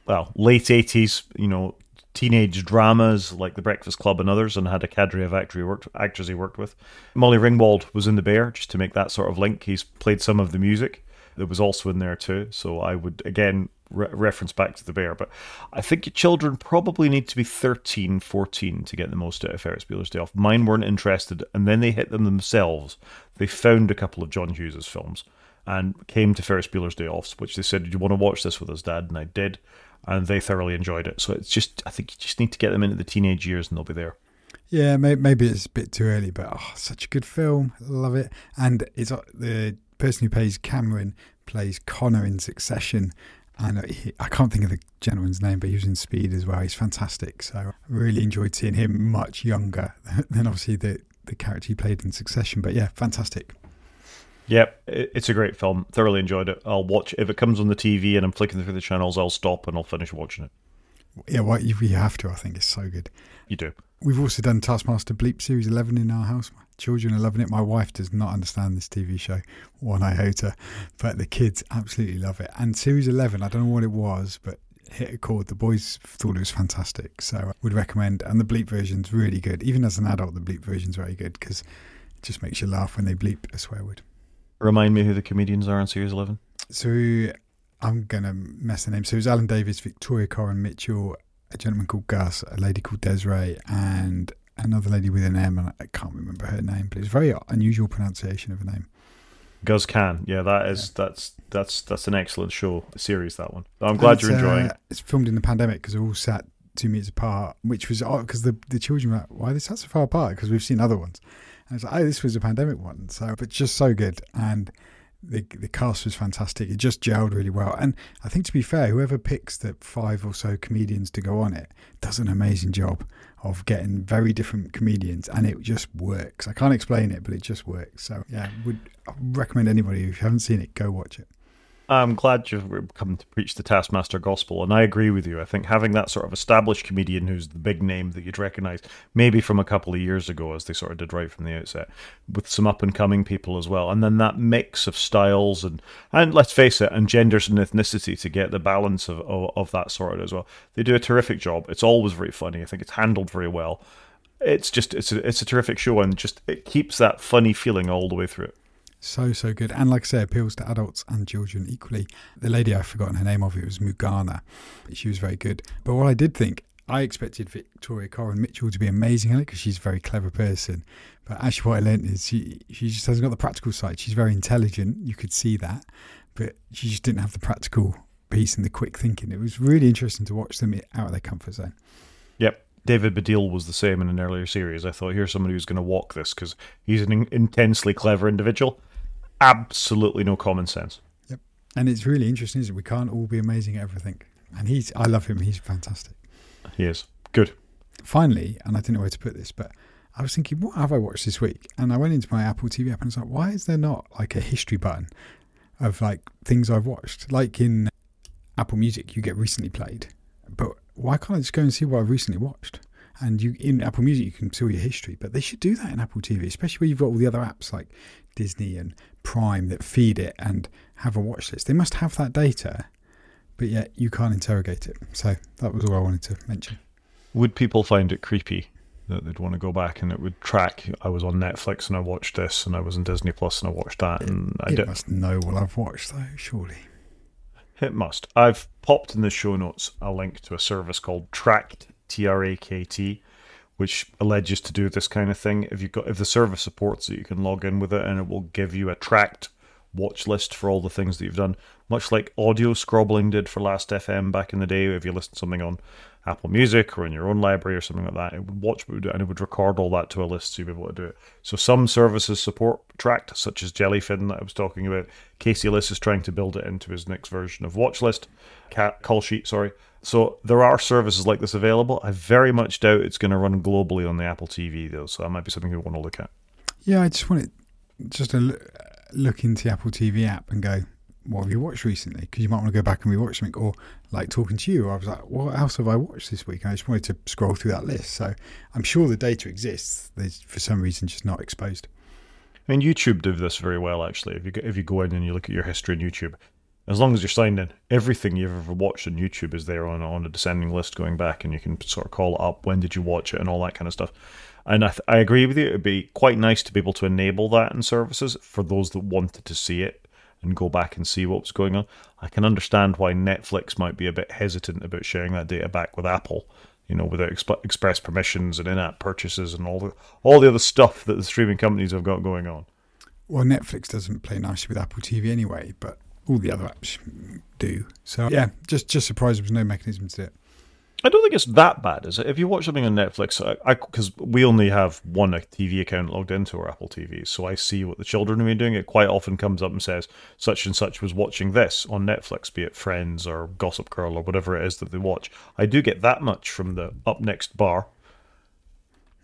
well, late 80s, you know, teenage dramas like The Breakfast Club and others, and had a cadre of actor he worked, actors he worked with. Molly Ringwald was in The Bear, just to make that sort of link. He's played some of the music that was also in there too. So I would, again, re- reference back to The Bear. But I think your children probably need to be 13, 14 to get the most out of Ferris Bueller's Day Off. Mine weren't interested, and then they hit them themselves. They found a couple of John Hughes's films and came to Ferris Bueller's Day Off, which they said, "Do you want to watch this with us, Dad?" And I did, and they thoroughly enjoyed it. So it's just, I think you just need to get them into the teenage years, and they'll be there. Yeah, maybe it's a bit too early, but oh, such a good film, love it. And it's uh, the person who plays Cameron plays Connor in Succession, and he, I can't think of the gentleman's name, but he was in Speed as well. He's fantastic. So I really enjoyed seeing him much younger than obviously the the character he played in Succession. But yeah, fantastic. Yep, it's a great film. Thoroughly enjoyed it. I'll watch if it comes on the TV and I'm flicking through the channels. I'll stop and I'll finish watching it. Yeah, well, you, you have to. I think it's so good. You do. We've also done Taskmaster Bleep Series 11 in our house. My children are loving it. My wife does not understand this TV show, one iota, but the kids absolutely love it. And Series 11, I don't know what it was, but hit a chord. The boys thought it was fantastic, so I would recommend. And the bleep version's really good. Even as an adult, the bleep version's very good because it just makes you laugh when they bleep a swear word. Remind me who the comedians are on Series 11. So I'm going to mess the name. So it was Alan Davies, Victoria Coren Mitchell, a gentleman called Gus, a lady called Desiree, and another lady with an M, and I can't remember her name, but it's a very unusual pronunciation of a name. Guz Khan, yeah, that is yeah. that's that's that's an excellent show series. That one. I'm glad you're enjoying uh, it. It's filmed in the pandemic because we're all sat two meters apart, which was odd because the the children were like, "Why are they sat so far apart?" Because we've seen other ones. I was like, oh, this was a pandemic one. So, but just so good. And the the cast was fantastic. It just gelled really well. And I think to be fair, whoever picks the five or so comedians to go on it does an amazing job of getting very different comedians, and it just works. I can't explain it, but it just works. So yeah, would recommend anybody if you haven't seen it, go watch it. I'm glad you've come to preach the Taskmaster gospel, and I agree with you. I think having that sort of established comedian who's the big name that you'd recognize, maybe from a couple of years ago, as they sort of did right from the outset, with some up and coming people as well, and then that mix of styles and and let's face it, and genders and ethnicity to get the balance of, of, of that sort as well. They do a terrific job. It's always very funny. I think it's handled very well. It's just it's a, it's a terrific show, and just it keeps that funny feeling all the way through it. So, so good. And like I say, appeals to adults and children equally. The lady, I've forgotten her name of, it was Morgana. She was very good. But what I did think, I expected Victoria Coren Mitchell to be amazing at it because she's a very clever person. But actually, what I learned is she she just hasn't got the practical side. She's very intelligent. You could see that, but she just didn't have the practical piece and the quick thinking. It was really interesting to watch them out of their comfort zone. Yep. David Baddiel was the same in an earlier series. I thought, here's somebody who's going to walk this because he's an in- intensely clever individual. Absolutely no common sense. Yep. And it's really interesting, isn't it? We can't all be amazing at everything. And he's, I love him. He's fantastic. He is. Good. Finally, and I didn't know where to put this, but I was thinking, what have I watched this week? And I went into my Apple TV app and I was like, why is there not like a history button of like things I've watched? Like in Apple Music, you get recently played, but why can't I just go and see what I've recently watched? And you in Apple Music, you can see all your history, but they should do that in Apple TV, especially where you've got all the other apps like Disney and Prime that feed it and have a watch list. They must have that data, but yet you can't interrogate it. So that was all I wanted to mention. Would people find it creepy that they'd want to go back and it would track? I was on Netflix and I watched this, and I was on Disney Plus and I watched that, and I it did. must know what I've watched, though, surely. It must. I've popped in the show notes a link to a service called Trakt, T R A K T, which alleges to do this kind of thing. If you've got if the service supports it, you can log in with it and it will give you a tracked watch list for all the things that you've done. Much like audio scrobbling did for Last FM back in the day. If you listen to something on Apple Music or in your own library or something like that, it would watch what would do and it would record all that to a list so you'd be able to do it. So some services support Trakt, such as Jellyfin that I was talking about. Casey Liss is trying to build it into his next version of Watchlist, cat Callsheet, sorry. So there are services like this available. I very much doubt it's going to run globally on the Apple TV though, so that might be something we want to look at. Yeah, I just wanted just to look into the Apple TV app and go, what have you watched recently? Because you might want to go back and rewatch something, or like talking to you. I was like, what else have I watched this week? I just wanted to scroll through that list. So I'm sure the data exists. There's for some reason just not exposed. I mean, YouTube do this very well actually. If you go, if you go in and you look at your history on YouTube, as long as you're signed in, everything you've ever watched on YouTube is there on on a descending list going back, and you can sort of call it up. When did you watch it, and all that kind of stuff. And I, th- I agree with you. It'd be quite nice to be able to enable that in services for those that wanted to see it and go back and see what was going on. I can understand why Netflix might be a bit hesitant about sharing that data back with Apple. You know, without exp- express permissions and in-app purchases and all the all the other stuff that the streaming companies have got going on. Well, Netflix doesn't play nicely with Apple TV anyway, but all the other apps do. So yeah, just just surprised there was no mechanism to it. I don't think it's that bad, is it? If you watch something on Netflix, I because we only have one TV account logged into our Apple TV, so I see what the children have been doing. It quite often comes up and says such and such was watching this on Netflix, be it Friends or Gossip Girl or whatever it is that they watch. I do get that much from the up next bar.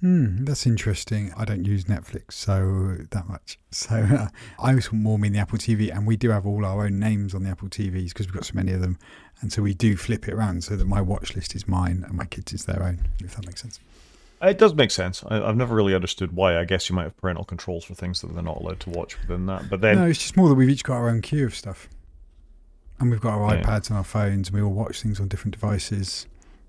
Hmm, that's interesting. I don't use Netflix so that much. So uh, I was more mean the Apple TV, and we do have all our own names on the Apple TVs because we've got so many of them, and so we do flip it around so that my watch list is mine and my kids is their own. If that makes sense. It does make sense. I, have never really understood why. I guess you might have parental controls for things that they're not allowed to watch within that. But then, no, it's just more that we've each got our own queue of stuff, and we've got our Yeah. iPads and our phones, and we all watch things on different devices.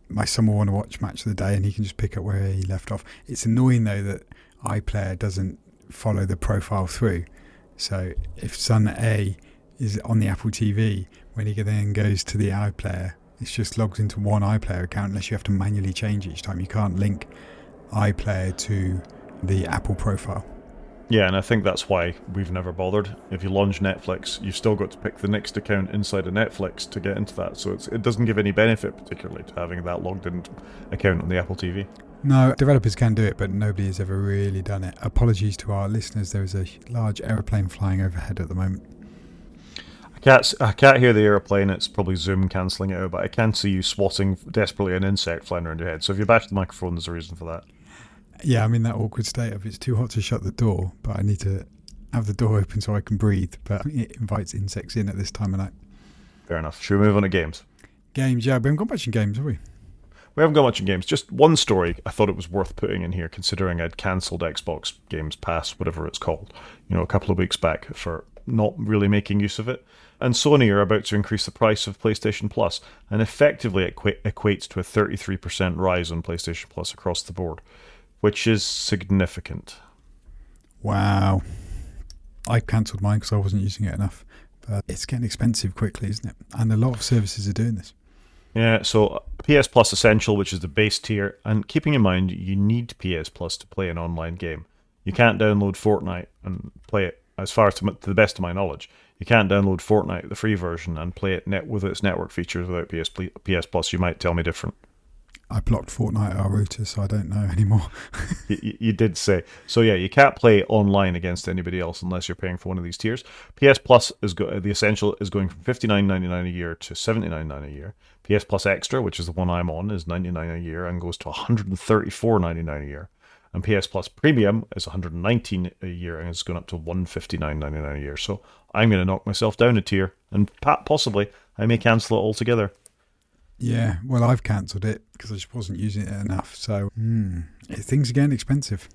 My son will want to watch Match of the Day, and he can just pick up where he left off. It's annoying though that iPlayer doesn't follow the profile through. So if son A is on the Apple TV, when he then goes to the iPlayer, it's just logged into one iPlayer account unless you have to manually change each time. You can't link iPlayer to the Apple profile. Yeah, and I think that's why we've never bothered. If you launch Netflix, you've still got to pick the next account inside of Netflix to get into that. So it's, it doesn't give any benefit, particularly, to having that logged in account on the Apple TV. No, developers can do it, but nobody has ever really done it. Apologies to our listeners. There is a large aeroplane flying overhead at the moment. I can't, I can't hear the aeroplane. It's probably Zoom cancelling it out, but I can see you swatting desperately an insect flying around your head. So if you bash the microphone, there's a reason for that. Yeah, I'm in that awkward state of it's too hot to shut the door, but I need to have the door open so I can breathe. But it invites insects in at this time of night. Fair enough. Should we move on to games? Games, yeah, we haven't got much in games, have we? We haven't got much in games. Just one story I thought it was worth putting in here, considering I'd cancelled Xbox Games Pass, whatever it's called, you know, a couple of weeks back for not really making use of it. And Sony are about to increase the price of PlayStation Plus, and effectively it equates to a 33% rise on PlayStation Plus across the board, which is significant. Wow. I cancelled mine because I wasn't using it enough. But it's getting expensive quickly, isn't it? And a lot of services are doing this. Yeah, so PS Plus Essential, which is the base tier, and keeping in mind you need PS Plus to play an online game. You can't download Fortnite and play it. As far as to, to the best of my knowledge, you can't download Fortnite, the free version, and play it net with its network features without PS PS Plus. You might tell me different. I blocked Fortnite our router, so I don't know anymore. you, you, did say so. Yeah, you can't play online against anybody else unless you're paying for one of these tiers. PS Plus is go- the essential is going from fifty nine ninety nine a year to seventy nine nine a year. PS Plus Extra, which is the one I'm on, is ninety nine a year and goes to one hundred and thirty four ninety nine a year. And PS Plus Premium is one hundred nineteen a year and it's going up to one fifty nine ninety nine a year. So I'm going to knock myself down a tier and possibly I may cancel it altogether. Yeah, well, I've cancelled it because I just wasn't using it enough. So mm, things are getting expensive.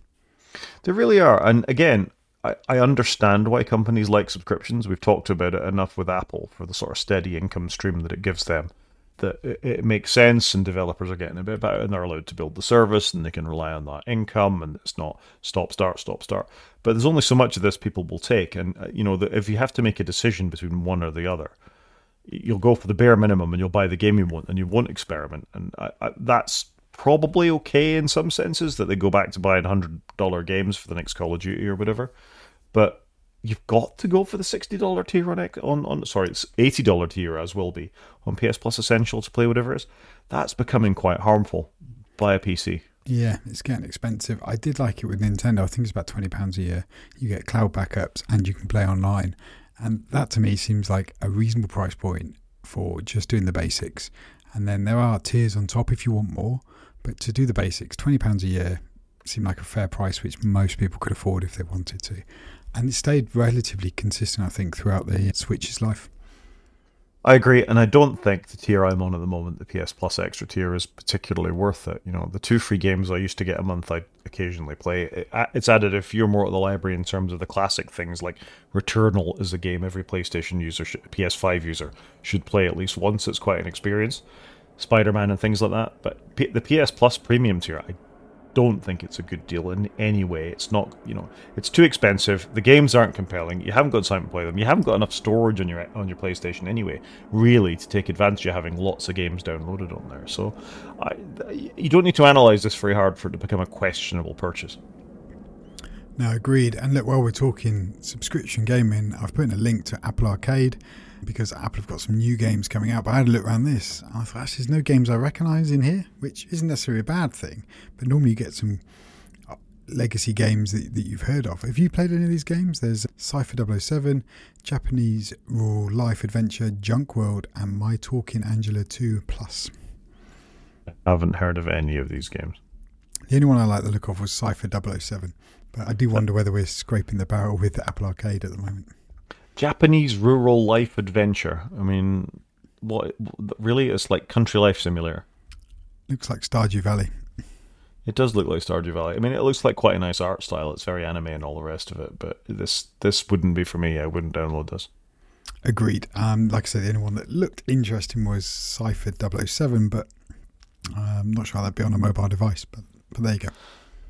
They really are. And again, I, I understand why companies like subscriptions. We've talked about it enough with Apple for the sort of steady income stream that it gives them. That it, it makes sense, and developers are getting a bit better, and they're allowed to build the service, and they can rely on that income, and it's not stop, start, stop, start. But there's only so much of this people will take, and uh, you know, the, if you have to make a decision between one or the other, you'll go for the bare minimum and you'll buy the game you want and you won't experiment. And I, I, that's probably okay in some senses that they go back to buying hundred dollar games for the next Call of Duty or whatever. But you've got to go for the sixty dollar tier on, on on sorry, it's eighty dollar tier as will be on PS Plus Essential to play whatever it is. That's becoming quite harmful. Buy a PC. Yeah, it's getting expensive. I did like it with Nintendo. I think it's about twenty pounds a year. You get cloud backups and you can play online. And that to me seems like a reasonable price point for just doing the basics. And then there are tiers on top if you want more. But to do the basics, £20 a year seemed like a fair price, which most people could afford if they wanted to. And it stayed relatively consistent, I think, throughout the Switch's life. I agree, and I don't think the tier I'm on at the moment, the PS Plus Extra tier, is particularly worth it. You know, the two free games I used to get a month, I occasionally play. It's added if you're more at the library in terms of the classic things like Returnal is a game every PlayStation user, PS5 user should play at least once. It's quite an experience. Spider Man and things like that. But P- the PS Plus Premium tier, I don't think it's a good deal in any way. It's not, you know, it's too expensive. The games aren't compelling. You haven't got time to play them. You haven't got enough storage on your on your PlayStation anyway, really, to take advantage of having lots of games downloaded on there. So, I, you don't need to analyze this very hard for it to become a questionable purchase. No, agreed. And look, while we're talking subscription gaming, I've put in a link to Apple Arcade because Apple have got some new games coming out. But I had a look around this. And I thought, actually, there's no games I recognise in here, which isn't necessarily a bad thing. But normally you get some uh, legacy games that, that you've heard of. Have you played any of these games? There's Cypher 007, Japanese Rural Life Adventure, Junk World, and My Talking Angela 2 Plus. I haven't heard of any of these games. The only one I like the look of was Cypher 007. But I do wonder whether we're scraping the barrel with Apple Arcade at the moment. Japanese rural life adventure. I mean, what really? It's like country life simulator. Looks like Stardew Valley. It does look like Stardew Valley. I mean, it looks like quite a nice art style. It's very anime and all the rest of it. But this this wouldn't be for me. I wouldn't download this. Agreed. Um, like I said, the only one that looked interesting was Cypher 007, but I'm not sure how that'd be on a mobile device. But but there you go.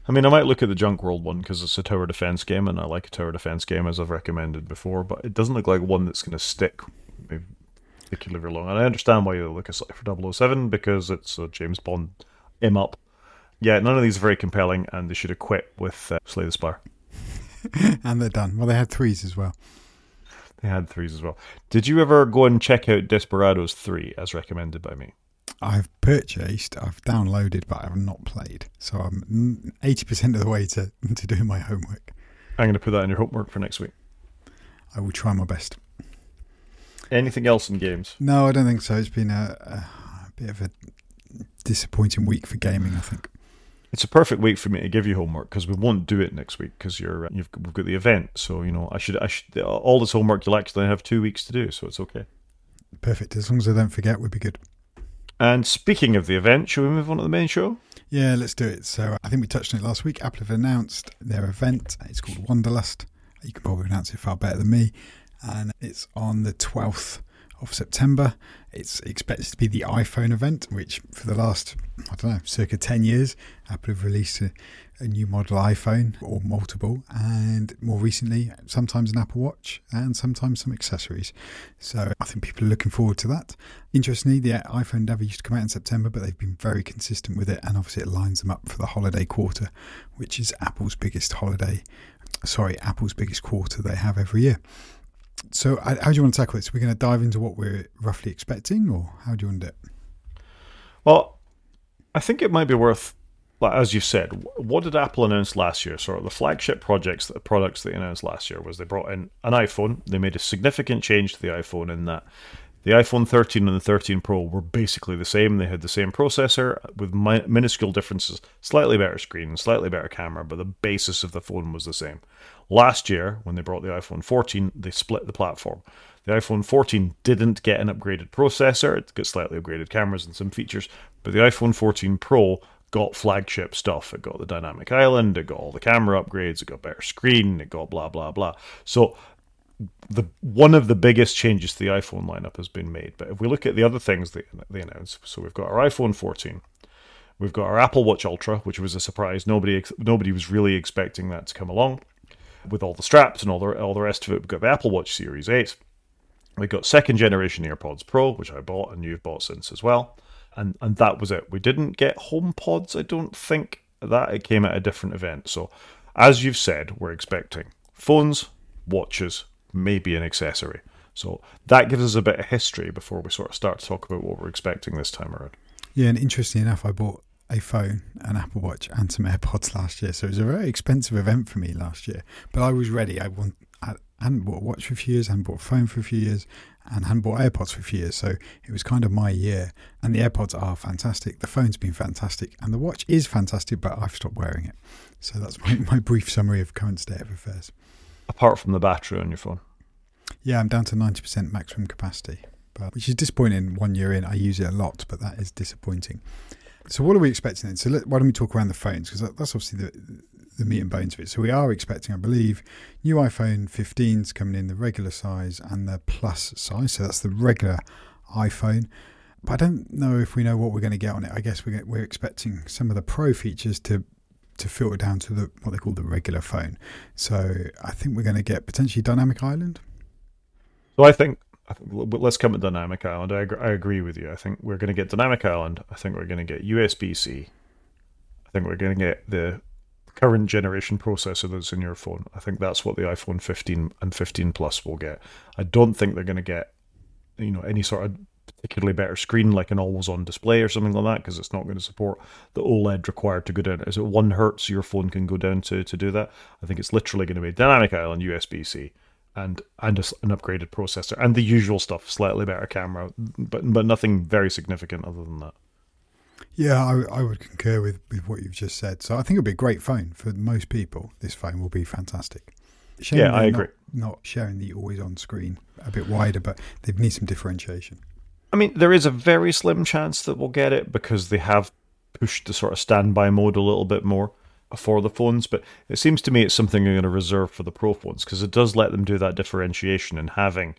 I mean, I might look at the Junk World one because it's a tower defense game, and I like a tower defense game as I've recommended before. But it doesn't look like one that's going to stick particularly very long. And I understand why you look at for 007 because it's a James Bond im up. Yeah, none of these are very compelling, and they should have quit with uh, Slay the Spire. and they're done. Well, they had threes as well. They had threes as well. Did you ever go and check out Desperados 3 as recommended by me? I've purchased, I've downloaded, but I have not played. So I'm mm, 80% of the way to, to doing my homework. I'm going to put that in your homework for next week. I will try my best. Anything else in games? No, I don't think so. It's been a, a bit of a disappointing week for gaming, I think. It's a perfect week for me to give you homework because we won't do it next week because you're uh, you've we've got the event. So you know I should I should all this homework you'll actually have two weeks to do. So it's okay. Perfect. As long as I don't forget, we'll be good. And speaking of the event, shall we move on to the main show? Yeah, let's do it. So I think we touched on it last week. Apple have announced their event. It's called Wonderlust. You can probably pronounce it far better than me. And it's on the 12th of September. It's expected to be the iPhone event, which for the last, I don't know, circa 10 years, Apple have released a, a new model iPhone or multiple, and more recently, sometimes an Apple Watch and sometimes some accessories. So I think people are looking forward to that. Interestingly, the iPhone never used to come out in September, but they've been very consistent with it, and obviously it lines them up for the holiday quarter, which is Apple's biggest holiday. Sorry, Apple's biggest quarter they have every year. So, how do you want to tackle this? We're going to dive into what we're roughly expecting, or how do you want to do it? Well, I think it might be worth, as you said, what did Apple announce last year? Sort of the flagship projects, the products they announced last year was they brought in an iPhone. They made a significant change to the iPhone in that the iPhone 13 and the 13 Pro were basically the same. They had the same processor with mi- minuscule differences, slightly better screen, slightly better camera, but the basis of the phone was the same. Last year, when they brought the iPhone 14, they split the platform. The iPhone 14 didn't get an upgraded processor, it got slightly upgraded cameras and some features, but the iPhone 14 Pro got flagship stuff. It got the dynamic island, it got all the camera upgrades, it got better screen, it got blah blah blah. So the one of the biggest changes to the iPhone lineup has been made. But if we look at the other things they, they announced, so we've got our iPhone 14, we've got our Apple Watch Ultra, which was a surprise. Nobody nobody was really expecting that to come along with all the straps and all the all the rest of it. We've got the Apple Watch Series 8. We've got second generation AirPods Pro, which I bought and you've bought since as well. And and that was it. We didn't get HomePods, I don't think. That it came at a different event. So as you've said, we're expecting phones, watches, maybe an accessory. So that gives us a bit of history before we sort of start to talk about what we're expecting this time around. Yeah, and interestingly enough, I bought a phone, an Apple Watch, and some AirPods last year. So it was a very expensive event for me last year. But I was ready. I want. I hadn't bought a watch for a few years, hadn't bought a phone for a few years, and hadn't bought AirPods for a few years. So it was kind of my year. And the AirPods are fantastic. The phone's been fantastic. And the watch is fantastic, but I've stopped wearing it. So that's my, my brief summary of current state of affairs. Apart from the battery on your phone. Yeah, I'm down to 90% maximum capacity, but which is disappointing. One year in, I use it a lot, but that is disappointing. So, what are we expecting then? So, let, why don't we talk around the phones? Because that, that's obviously the, the meat and bones of it. So, we are expecting, I believe, new iPhone 15s coming in the regular size and the plus size. So, that's the regular iPhone. But I don't know if we know what we're going to get on it. I guess we're, we're expecting some of the pro features to to filter down to the what they call the regular phone. So I think we're going to get potentially dynamic island. So I think, I think let's come at Dynamic Island. I, agree, I agree with you. I think we're going to get Dynamic Island. I think we're going to get USB C. I think we're going to get the current generation processor that's in your phone. I think that's what the iPhone 15 and 15 Plus will get. I don't think they're going to get, you know, any sort of particularly better screen like an always on display or something like that because it's not going to support the OLED required to go down. Is it one hertz your phone can go down to to do that? I think it's literally going to be dynamic island USB C and and a, an upgraded processor and the usual stuff, slightly better camera, but but nothing very significant other than that. Yeah, I, I would concur with, with what you've just said. So I think it'll be a great phone for most people. This phone will be fantastic. Shame yeah, I agree. Not, not sharing the always on screen a bit wider, but they need some differentiation. I mean, there is a very slim chance that we'll get it because they have pushed the sort of standby mode a little bit more for the phones, but it seems to me it's something you're going to reserve for the pro phones because it does let them do that differentiation and having,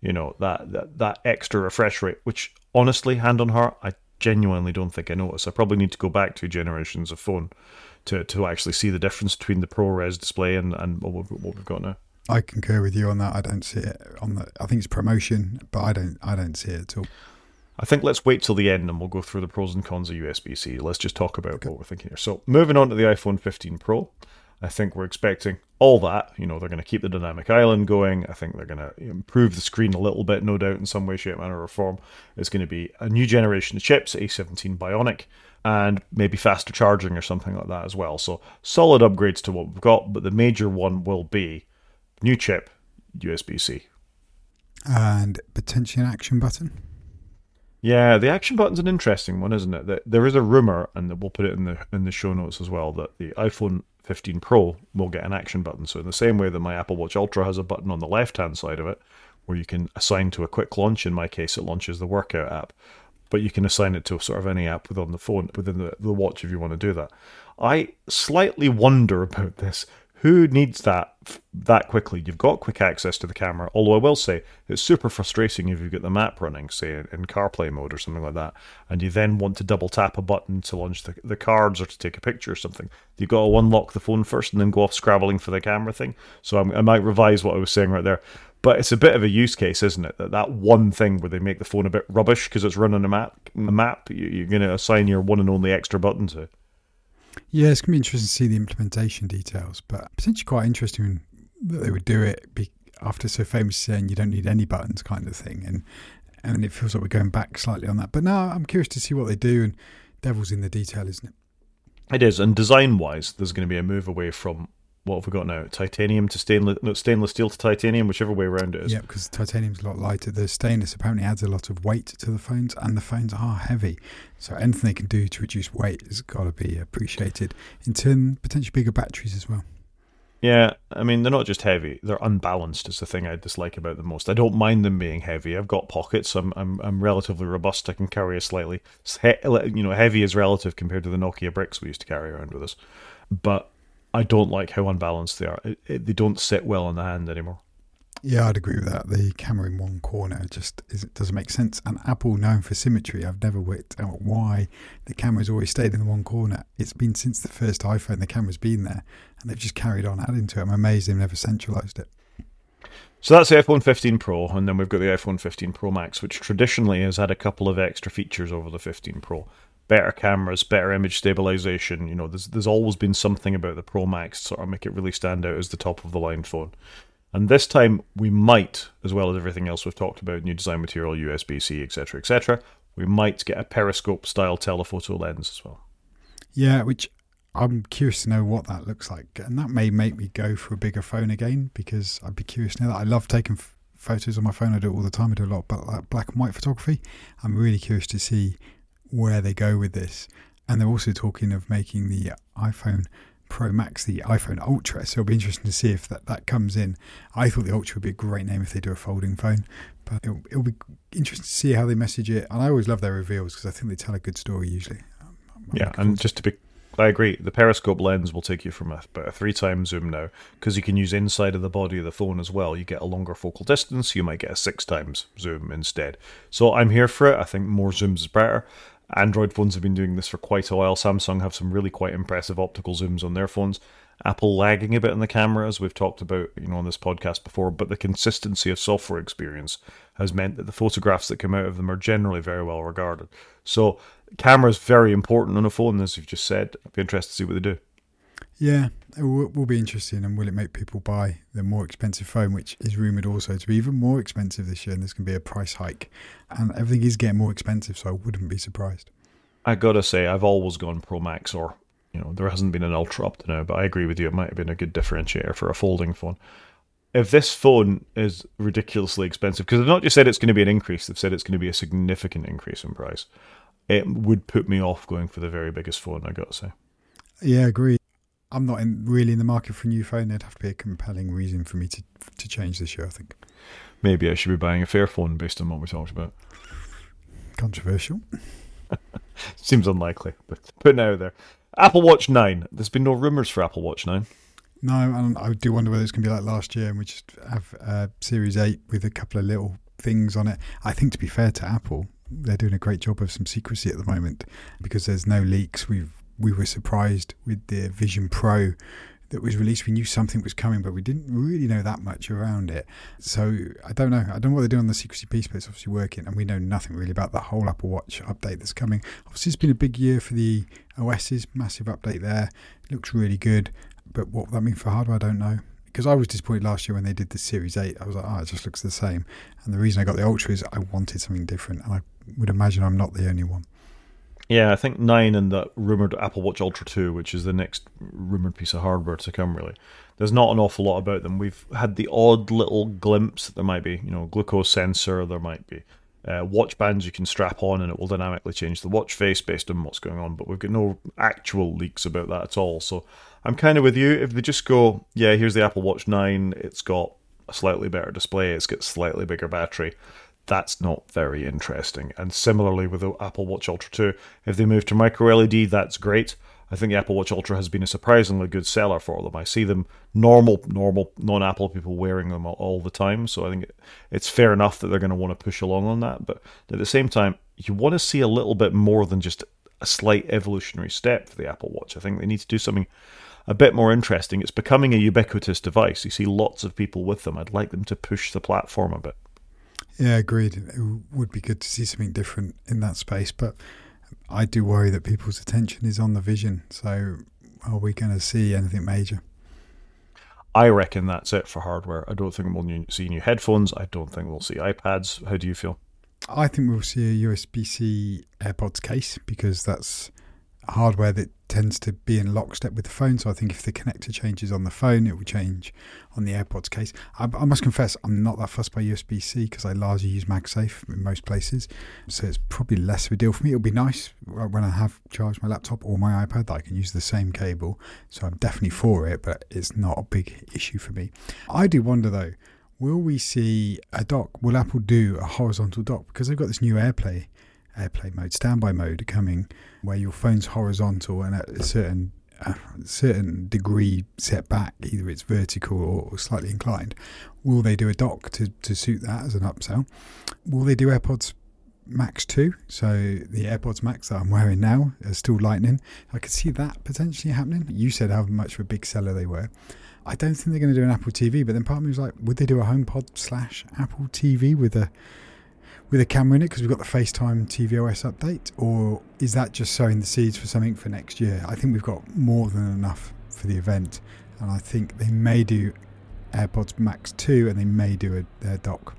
you know, that, that that extra refresh rate. Which honestly, hand on heart, I genuinely don't think I notice. I probably need to go back two generations of phone to to actually see the difference between the ProRes display and and what we've, what we've got now. I concur with you on that. I don't see it on the. I think it's promotion, but I don't. I don't see it at all. I think let's wait till the end and we'll go through the pros and cons of USB C. Let's just talk about okay. what we're thinking here. So, moving on to the iPhone 15 Pro, I think we're expecting all that. You know, they're going to keep the dynamic island going. I think they're going to improve the screen a little bit, no doubt, in some way, shape, manner, or form. It's going to be a new generation of chips, A17 Bionic, and maybe faster charging or something like that as well. So, solid upgrades to what we've got, but the major one will be new chip, USB C. And potentially an action button? Yeah, the action button's an interesting one, isn't it? That there is a rumor, and we'll put it in the in the show notes as well, that the iPhone 15 Pro will get an action button. So in the same way that my Apple Watch Ultra has a button on the left hand side of it, where you can assign to a quick launch. In my case, it launches the workout app, but you can assign it to sort of any app within the phone, within the, the watch, if you want to do that. I slightly wonder about this. Who needs that that quickly. You've got quick access to the camera, although I will say it's super frustrating if you've got the map running, say in CarPlay mode or something like that, and you then want to double tap a button to launch the, the cards or to take a picture or something. You've got to unlock the phone first and then go off scrabbling for the camera thing. So I'm, I might revise what I was saying right there. But it's a bit of a use case, isn't it? That that one thing where they make the phone a bit rubbish because it's running a map, a map you, are going to assign your one and only extra button to. Yeah, it's going to be interesting to see the implementation details, but potentially quite interesting that they would do it after so famous saying you don't need any buttons kind of thing. And and it feels like we're going back slightly on that. But now I'm curious to see what they do, and devil's in the detail, isn't it? It is, and design wise, there's going to be a move away from what have we got now? Titanium to stainless, no, stainless steel to titanium, whichever way around it is. Yeah, because titanium's a lot lighter. The stainless apparently adds a lot of weight to the phones, and the phones are heavy. So anything they can do to reduce weight has got to be appreciated. In turn, potentially bigger batteries as well. Yeah, I mean they're not just heavy; they're unbalanced. Is the thing I dislike about them most. I don't mind them being heavy. I've got pockets. I'm I'm, I'm relatively robust. I can carry a slightly, you know, heavy is relative compared to the Nokia bricks we used to carry around with us. But I don't like how unbalanced they are. It, it, they don't sit well in the hand anymore. Yeah, I'd agree with that. The camera in one corner just is, doesn't make sense. And Apple, known for symmetry, I've never worked out why the camera's always stayed in the one corner. It's been since the first iPhone, the camera's been there, and they've just carried on adding to it. I'm amazed they've never centralized it. So that's the iPhone 15 Pro, and then we've got the iPhone 15 Pro Max, which traditionally has had a couple of extra features over the 15 Pro better cameras, better image stabilization. You know, there's there's always been something about the Pro Max to sort of make it really stand out as the top of the line phone. And this time we might, as well as everything else we've talked about, new design material, USB C, etc., etc., we might get a periscope style telephoto lens as well. Yeah, which I'm curious to know what that looks like, and that may make me go for a bigger phone again because I'd be curious to know that. I love taking f- photos on my phone. I do it all the time. I do a lot of black and white photography. I'm really curious to see where they go with this. And they're also talking of making the iPhone Pro Max the iPhone Ultra. So it'll be interesting to see if that, that comes in. I thought the Ultra would be a great name if they do a folding phone, but it'll, it'll be interesting to see how they message it. And I always love their reveals because I think they tell a good story usually. I'm, I'm yeah, and just to be I agree. The periscope lens will take you from a, a three times zoom now because you can use inside of the body of the phone as well. You get a longer focal distance. You might get a six times zoom instead. So I'm here for it. I think more zooms is better. Android phones have been doing this for quite a while. Samsung have some really quite impressive optical zooms on their phones. Apple lagging a bit in the camera, as we've talked about, you know, on this podcast before, but the consistency of software experience has meant that the photographs that come out of them are generally very well regarded. So, camera is very important on a phone, as you've just said. I'd be interested to see what they do. Yeah, it will, will be interesting. And will it make people buy the more expensive phone, which is rumoured also to be even more expensive this year? And there's going to be a price hike. And everything is getting more expensive, so I wouldn't be surprised. I gotta say, I've always gone Pro Max, or, you know, there hasn't been an Ultra up to now, but I agree with you. It might have been a good differentiator for a folding phone. If this phone is ridiculously expensive, because they've not just said it's going to be an increase, they've said it's going to be a significant increase in price, it would put me off going for the very biggest phone, I gotta say. Yeah, agree. I'm not in, really in the market for a new phone. There'd have to be a compelling reason for me to to change this year. I think. Maybe I should be buying a Fairphone based on what we talked about. Controversial. Seems unlikely, but putting out there. Apple Watch Nine. There's been no rumors for Apple Watch Nine. No, and I do wonder whether it's going to be like last year and we just have a Series 8 with a couple of little things on it. I think, to be fair to Apple, they're doing a great job of some secrecy at the moment because there's no leaks. We've we were surprised with the Vision Pro that was released. We knew something was coming, but we didn't really know that much around it. So I don't know. I don't know what they're doing on the secrecy piece, but it's obviously working, and we know nothing really about the whole Apple Watch update that's coming. Obviously, it's been a big year for the OS's massive update there. It looks really good, but what that means for hardware, I don't know. Because I was disappointed last year when they did the Series 8. I was like, oh, it just looks the same. And the reason I got the Ultra is I wanted something different, and I would imagine I'm not the only one. Yeah, I think nine and the rumored Apple Watch Ultra 2, which is the next rumored piece of hardware to come, really. There's not an awful lot about them. We've had the odd little glimpse that there might be, you know, glucose sensor, there might be uh, watch bands you can strap on and it will dynamically change the watch face based on what's going on, but we've got no actual leaks about that at all. So I'm kind of with you. If they just go, yeah, here's the Apple Watch 9, it's got a slightly better display, it's got slightly bigger battery that's not very interesting. And similarly with the Apple Watch Ultra 2, if they move to micro LED, that's great. I think the Apple Watch Ultra has been a surprisingly good seller for them. I see them normal, normal non-Apple people wearing them all, all the time, so I think it's fair enough that they're going to want to push along on that. But at the same time, you want to see a little bit more than just a slight evolutionary step for the Apple Watch. I think they need to do something a bit more interesting. It's becoming a ubiquitous device. You see lots of people with them. I'd like them to push the platform a bit. Yeah, agreed. It would be good to see something different in that space, but I do worry that people's attention is on the vision. So, are we going to see anything major? I reckon that's it for hardware. I don't think we'll see new headphones. I don't think we'll see iPads. How do you feel? I think we'll see a USB C AirPods case because that's hardware that tends to be in lockstep with the phone. So I think if the connector changes on the phone, it will change on the AirPods case. I, I must confess, I'm not that fussed by USB C because I largely use MagSafe in most places. So it's probably less of a deal for me. It'll be nice uh, when I have charged my laptop or my iPad that I can use the same cable. So I'm definitely for it, but it's not a big issue for me. I do wonder though. Will we see a dock? Will Apple do a horizontal dock? Because they've got this new AirPlay AirPlay mode, standby mode coming, where your phone's horizontal and at a certain a certain degree set back, either it's vertical or slightly inclined. Will they do a dock to, to suit that as an upsell? Will they do AirPods Max 2? So the AirPods Max that I'm wearing now are still lightning. I could see that potentially happening. You said how much of a big seller they were. I don't think they're going to do an Apple TV, but then part of me was like, would they do a HomePod slash Apple TV with a with a camera in it because we've got the FaceTime tvOS update, or is that just sowing the seeds for something for next year? I think we've got more than enough for the event, and I think they may do AirPods Max 2 and they may do a, their dock.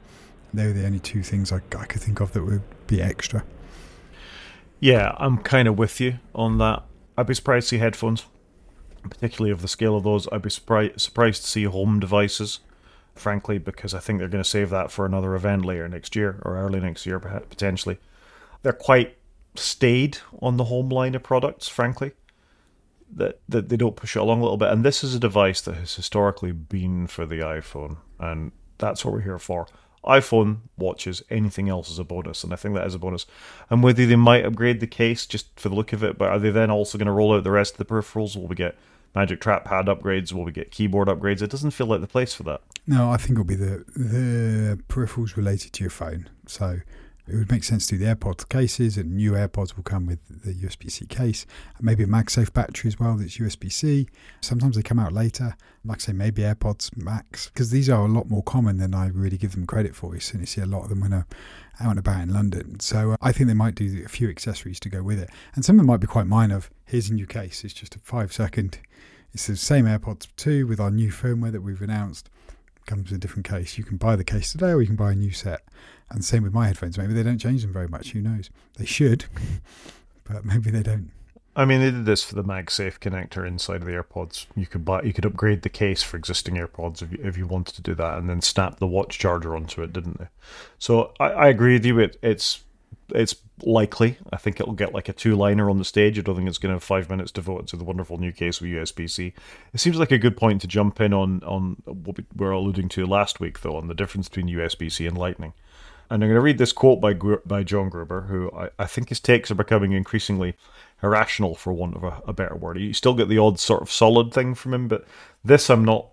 They were the only two things I, I could think of that would be extra. Yeah, I'm kind of with you on that. I'd be surprised to see headphones, particularly of the scale of those. I'd be surprised surprised to see home devices frankly, because I think they're going to save that for another event later next year or early next year, potentially. They're quite staid on the home line of products, frankly. That, that they don't push it along a little bit. And this is a device that has historically been for the iPhone, and that's what we're here for. iPhone watches, anything else is a bonus, and I think that is a bonus. And whether they might upgrade the case just for the look of it, but are they then also going to roll out the rest of the peripherals? Will we get Magic Trackpad upgrades? Will we get keyboard upgrades? It doesn't feel like the place for that. No, I think it'll be the the peripherals related to your phone. So it would make sense to do the AirPods cases, and new AirPods will come with the USB C case, and maybe a MagSafe battery as well that's USB C. Sometimes they come out later. Like I say, maybe AirPods Max, because these are a lot more common than I really give them credit for. You certainly see a lot of them when I'm out and about in London. So uh, I think they might do a few accessories to go with it, and some of them might be quite minor. Here's a new case. It's just a five second. It's the same AirPods 2 with our new firmware that we've announced comes in a different case. You can buy the case today or you can buy a new set. And same with my headphones. Maybe they don't change them very much. Who knows? They should, but maybe they don't. I mean, they did this for the MagSafe connector inside of the AirPods. You could buy, you could upgrade the case for existing AirPods if you, if you wanted to do that, and then snap the watch charger onto it, didn't they? So I, I agree with you. It, it's it's likely. I think it'll get like a two liner on the stage. I don't think it's going to have five minutes devoted to the wonderful new case with USB C. It seems like a good point to jump in on, on what we were alluding to last week, though, on the difference between USB C and Lightning. And I'm going to read this quote by by John Gruber, who I, I think his takes are becoming increasingly irrational, for want of a, a better word. You still get the odd sort of solid thing from him, but this I'm not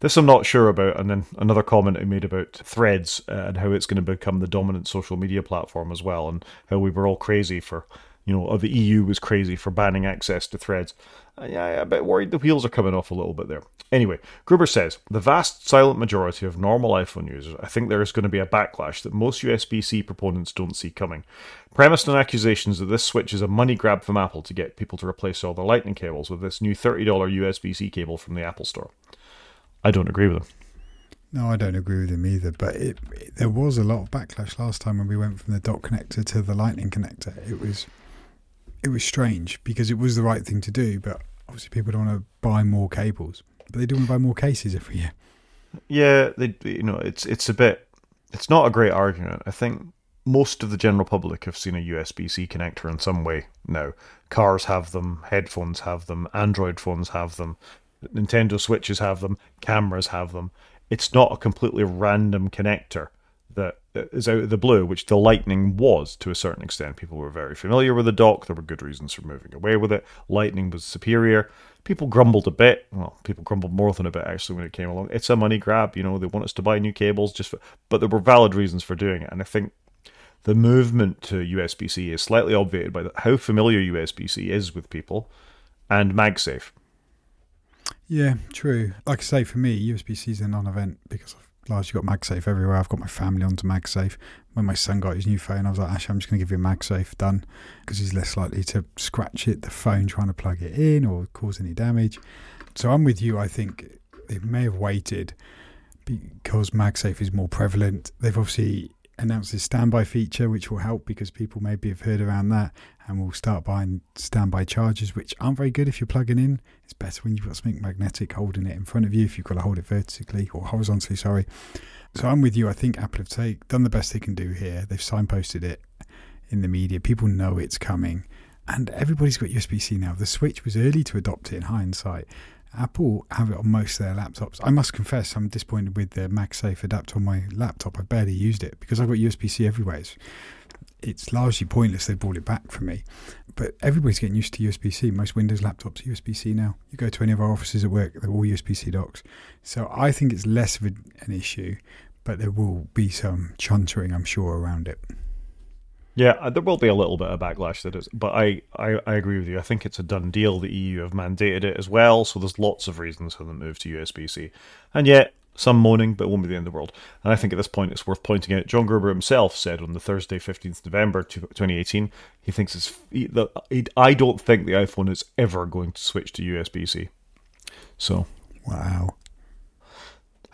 this I'm not sure about. And then another comment he made about threads uh, and how it's going to become the dominant social media platform as well, and how we were all crazy for, you know, the EU was crazy for banning access to threads. Uh, yeah, I'm a bit worried the wheels are coming off a little bit there. Anyway, Gruber says the vast silent majority of normal iPhone users, I think there is going to be a backlash that most USB C proponents don't see coming. Premised on accusations that this switch is a money grab from Apple to get people to replace all their Lightning cables with this new $30 USB C cable from the Apple Store. I don't agree with him. No, I don't agree with him either. But it, it, there was a lot of backlash last time when we went from the dock connector to the lightning connector. It was it was strange because it was the right thing to do, but obviously people don't want to buy more cables, but they do want to buy more cases every year. Yeah, they you know it's it's a bit it's not a great argument. I think most of the general public have seen a USB C connector in some way now. Cars have them, headphones have them, Android phones have them, Nintendo Switches have them, cameras have them. It's not a completely random connector that uh, is out of the blue, which the Lightning was to a certain extent. People were very familiar with the dock. There were good reasons for moving away with it. Lightning was superior. People grumbled a bit. Well, people grumbled more than a bit actually when it came along. It's a money grab, you know. They want us to buy new cables, just for, but there were valid reasons for doing it. And I think the movement to USB C is slightly obviated by how familiar USB C is with people and MagSafe. Yeah, true. Like I say, for me, USB C is a non event because I've largely got MagSafe everywhere. I've got my family onto MagSafe. When my son got his new phone, I was like, actually, I'm just going to give you MagSafe done because he's less likely to scratch it, the phone trying to plug it in or cause any damage. So I'm with you. I think they may have waited because MagSafe is more prevalent. They've obviously announced this standby feature, which will help because people maybe have heard around that and will start buying standby chargers, which aren't very good if you're plugging in. It's better when you've got something magnetic holding it in front of you if you've got to hold it vertically or horizontally, sorry. So I'm with you. I think Apple have take, done the best they can do here. They've signposted it in the media. People know it's coming. And everybody's got USB C now. The Switch was early to adopt it in hindsight. Apple have it on most of their laptops. I must confess, I'm disappointed with the MagSafe adapter on my laptop. I barely used it because I've got USB C everywhere. It's, it's largely pointless. They brought it back for me. But everybody's getting used to USB C. Most Windows laptops are USB C now. You go to any of our offices at work, they're all USB C docks. So I think it's less of an issue, but there will be some chuntering, I'm sure, around it. Yeah, uh, there will be a little bit of backlash that is, but I, I, I agree with you. I think it's a done deal. The EU have mandated it as well, so there's lots of reasons for them to move to USB C. And yet, some moaning, but it won't be the end of the world. And I think at this point it's worth pointing out John Gruber himself said on the Thursday, 15th November 2018, he thinks it's. He, the, he, I don't think the iPhone is ever going to switch to USB C. So. Wow.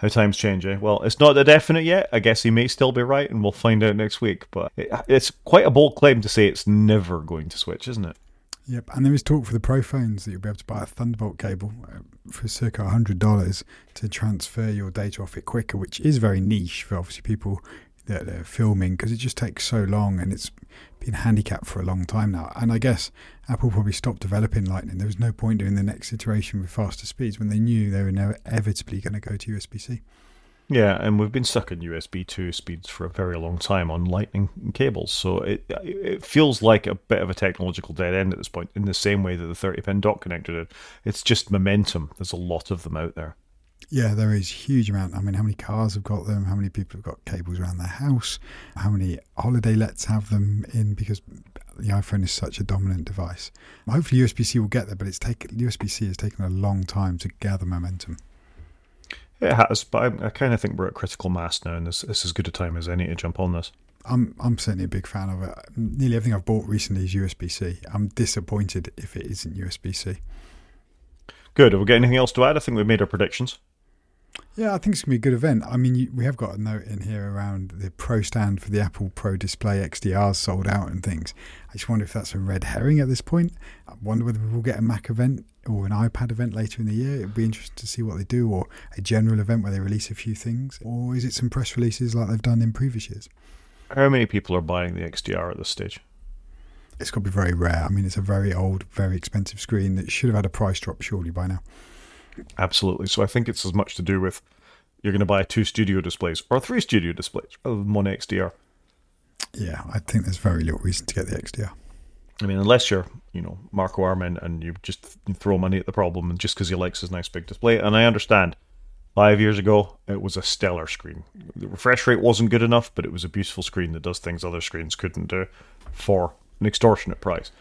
How times change, eh? Well, it's not a definite yet. I guess he may still be right, and we'll find out next week. But it, it's quite a bold claim to say it's never going to switch, isn't it? Yep, and there is talk for the Pro phones that you'll be able to buy a Thunderbolt cable uh, for circa $100 to transfer your data off it quicker, which is very niche for obviously people that are filming because it just takes so long and it's been handicapped for a long time now. And I guess Apple probably stopped developing Lightning. There was no point doing the next iteration with faster speeds when they knew they were inevitably going to go to USB C. Yeah, and we've been stuck in USB 2 speeds for a very long time on lightning cables. So it it feels like a bit of a technological dead end at this point, in the same way that the 30 pin dock connector did. It's just momentum. There's a lot of them out there. Yeah, there is huge amount. I mean, how many cars have got them? How many people have got cables around their house? How many holiday lets have them in? Because the iPhone is such a dominant device. Hopefully, USB C will get there, but it's taken USB C has taken a long time to gather momentum. It has, but I, I kind of think we're at critical mass now, and this, this is as good a time as any to jump on this. I'm I'm certainly a big fan of it. Nearly everything I've bought recently is USB C. I'm disappointed if it isn't USB C. Good. Have we got anything else to add? I think we've made our predictions. Yeah, I think it's going to be a good event. I mean, we have got a note in here around the Pro stand for the Apple Pro Display XDRs sold out and things. I just wonder if that's a red herring at this point. I wonder whether we'll get a Mac event or an iPad event later in the year. It'd be interesting to see what they do, or a general event where they release a few things, or is it some press releases like they've done in previous years? How many people are buying the XDR at this stage? It's got to be very rare. I mean, it's a very old, very expensive screen that should have had a price drop surely by now. Absolutely. So I think it's as much to do with you're going to buy two studio displays or three studio displays rather than one XDR. Yeah, I think there's very little reason to get the XDR. I mean, unless you're, you know, Marco Arment and you just throw money at the problem and just because he likes his nice big display. And I understand. Five years ago, it was a stellar screen. The refresh rate wasn't good enough, but it was a beautiful screen that does things other screens couldn't do for an extortionate price.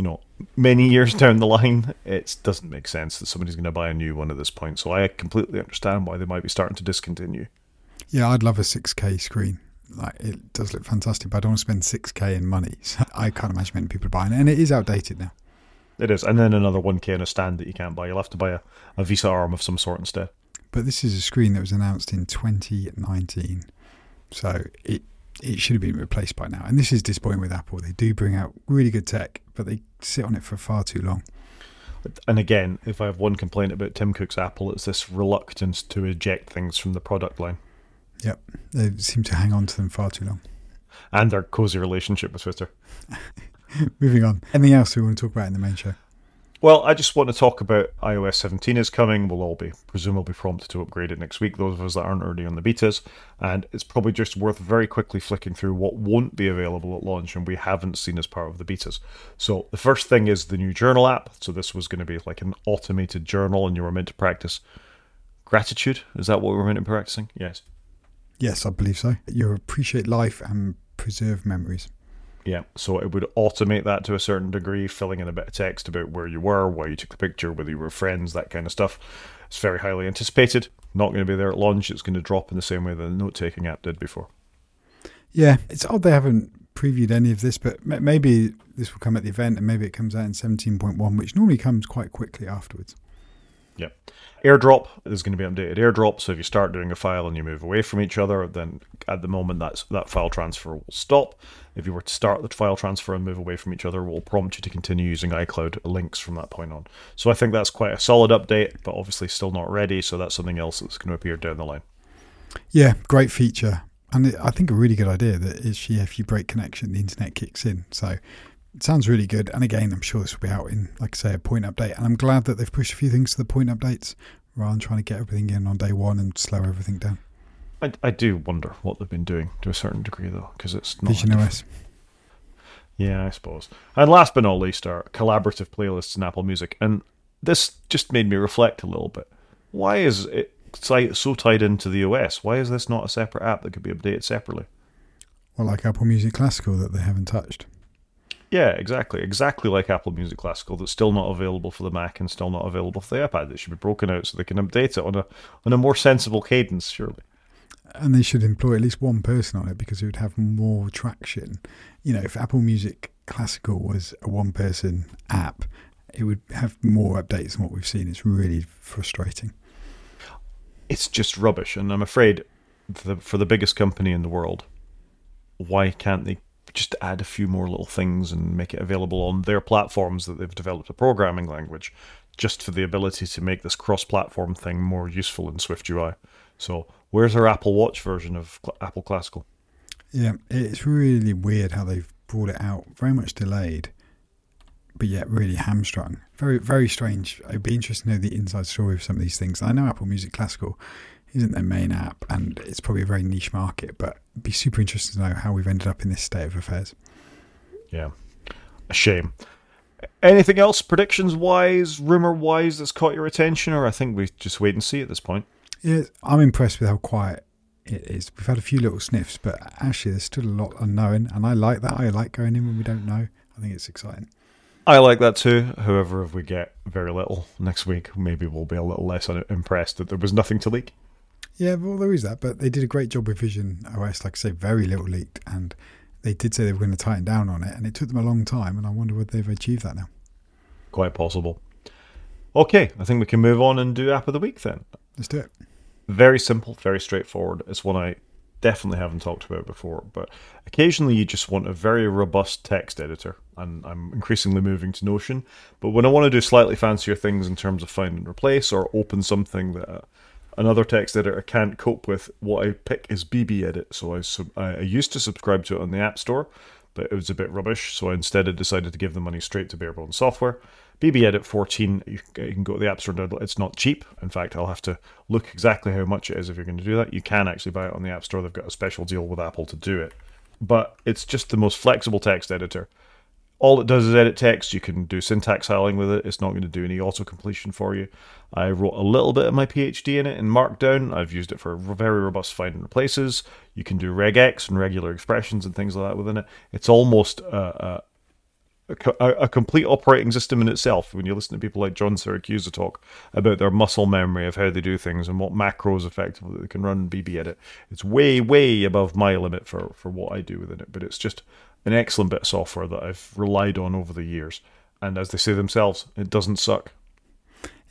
You know, many years down the line, it doesn't make sense that somebody's going to buy a new one at this point. So I completely understand why they might be starting to discontinue. Yeah, I'd love a 6K screen like it does look fantastic, but I don't want to spend six k in money. So I can't imagine many people buying it, and it is outdated now. It is, and then another one k in a stand that you can't buy. You'll have to buy a, a VESA arm of some sort instead. But this is a screen that was announced in 2019, so it it should have been replaced by now. And this is disappointing with Apple. They do bring out really good tech, but they sit on it for far too long. And again, if I have one complaint about Tim Cook's Apple, it's this reluctance to eject things from the product line. Yep, they seem to hang on to them far too long. And their cozy relationship with Twitter. Moving on. Anything else we want to talk about in the main show? Well, I just want to talk about iOS 17 is coming. We'll all be presumably prompted to upgrade it next week, those of us that aren't already on the betas. And it's probably just worth very quickly flicking through what won't be available at launch and we haven't seen as part of the betas. So the first thing is the new journal app. So this was going to be like an automated journal and you were meant to practice gratitude. Is that what we were meant to be practicing? Yes. Yes, I believe so. You appreciate life and preserve memories. Yeah, so it would automate that to a certain degree, filling in a bit of text about where you were, why you took the picture, whether you were friends, that kind of stuff. It's very highly anticipated. Not going to be there at launch. It's going to drop in the same way that the note taking app did before. Yeah, it's odd they haven't previewed any of this, but maybe this will come at the event and maybe it comes out in 17.1, which normally comes quite quickly afterwards. Yep. AirDrop is going to be updated AirDrop. So if you start doing a file and you move away from each other, then at the moment that's that file transfer will stop. If you were to start the file transfer and move away from each other, it will prompt you to continue using iCloud links from that point on. So I think that's quite a solid update, but obviously still not ready. So that's something else that's going to appear down the line. Yeah, great feature. And I think a really good idea that is, if you break connection, the internet kicks in. So it sounds really good. And again, I'm sure this will be out in, like I say, a point update. And I'm glad that they've pushed a few things to the point updates rather than trying to get everything in on day one and slow everything down. I, I do wonder what they've been doing to a certain degree, though, because it's not. Vision OS. Yeah, I suppose. And last but not least, are collaborative playlists in Apple Music. And this just made me reflect a little bit. Why is it so tied into the OS? Why is this not a separate app that could be updated separately? Well, like Apple Music Classical that they haven't touched. Yeah, exactly. Exactly like Apple Music Classical that's still not available for the Mac and still not available for the iPad. It should be broken out so they can update it on a on a more sensible cadence, surely. And they should employ at least one person on it because it would have more traction. You know, if Apple Music Classical was a one person app, it would have more updates than what we've seen. It's really frustrating. It's just rubbish, and I'm afraid for the, for the biggest company in the world, why can't they just add a few more little things and make it available on their platforms that they've developed a programming language just for the ability to make this cross platform thing more useful in Swift UI. So, where's our Apple Watch version of Apple Classical? Yeah, it's really weird how they've brought it out, very much delayed, but yet really hamstrung. Very, very strange. It'd be interesting to know the inside story of some of these things. I know Apple Music Classical isn't their main app, and it's probably a very niche market. But it'd be super interesting to know how we've ended up in this state of affairs. Yeah, a shame. Anything else, predictions wise, rumor wise, that's caught your attention, or I think we just wait and see at this point. Yeah, I'm impressed with how quiet it is. We've had a few little sniffs, but actually, there's still a lot unknown, and I like that. I like going in when we don't know. I think it's exciting. I like that too. However, if we get very little next week, maybe we'll be a little less impressed that there was nothing to leak. Yeah, well, there is that, but they did a great job with Vision OS. Like I say, very little leaked, and they did say they were going to tighten down on it, and it took them a long time. And I wonder whether they've achieved that now. Quite possible. Okay, I think we can move on and do app of the week then. Let's do it. Very simple, very straightforward. It's one I definitely haven't talked about before, but occasionally you just want a very robust text editor, and I'm increasingly moving to Notion. But when I want to do slightly fancier things in terms of find and replace or open something that another text editor I can't cope with, what I pick is BBEdit. So I, sub- I used to subscribe to it on the App Store, but it was a bit rubbish. So I instead I decided to give the money straight to Bare Bones Software. BBEdit 14, you can go to the App Store. It's not cheap. In fact, I'll have to look exactly how much it is if you're going to do that. You can actually buy it on the App Store. They've got a special deal with Apple to do it. But it's just the most flexible text editor all it does is edit text. You can do syntax highlighting with it. It's not going to do any auto completion for you. I wrote a little bit of my PhD in it in Markdown. I've used it for very robust find and replaces. You can do regex and regular expressions and things like that within it. It's almost a, a, a, a complete operating system in itself. When you listen to people like John Siracusa talk about their muscle memory of how they do things and what macros effectively they can run BBEdit, it's way, way above my limit for, for what I do within it. But it's just an excellent bit of software that I've relied on over the years. And as they say themselves, it doesn't suck.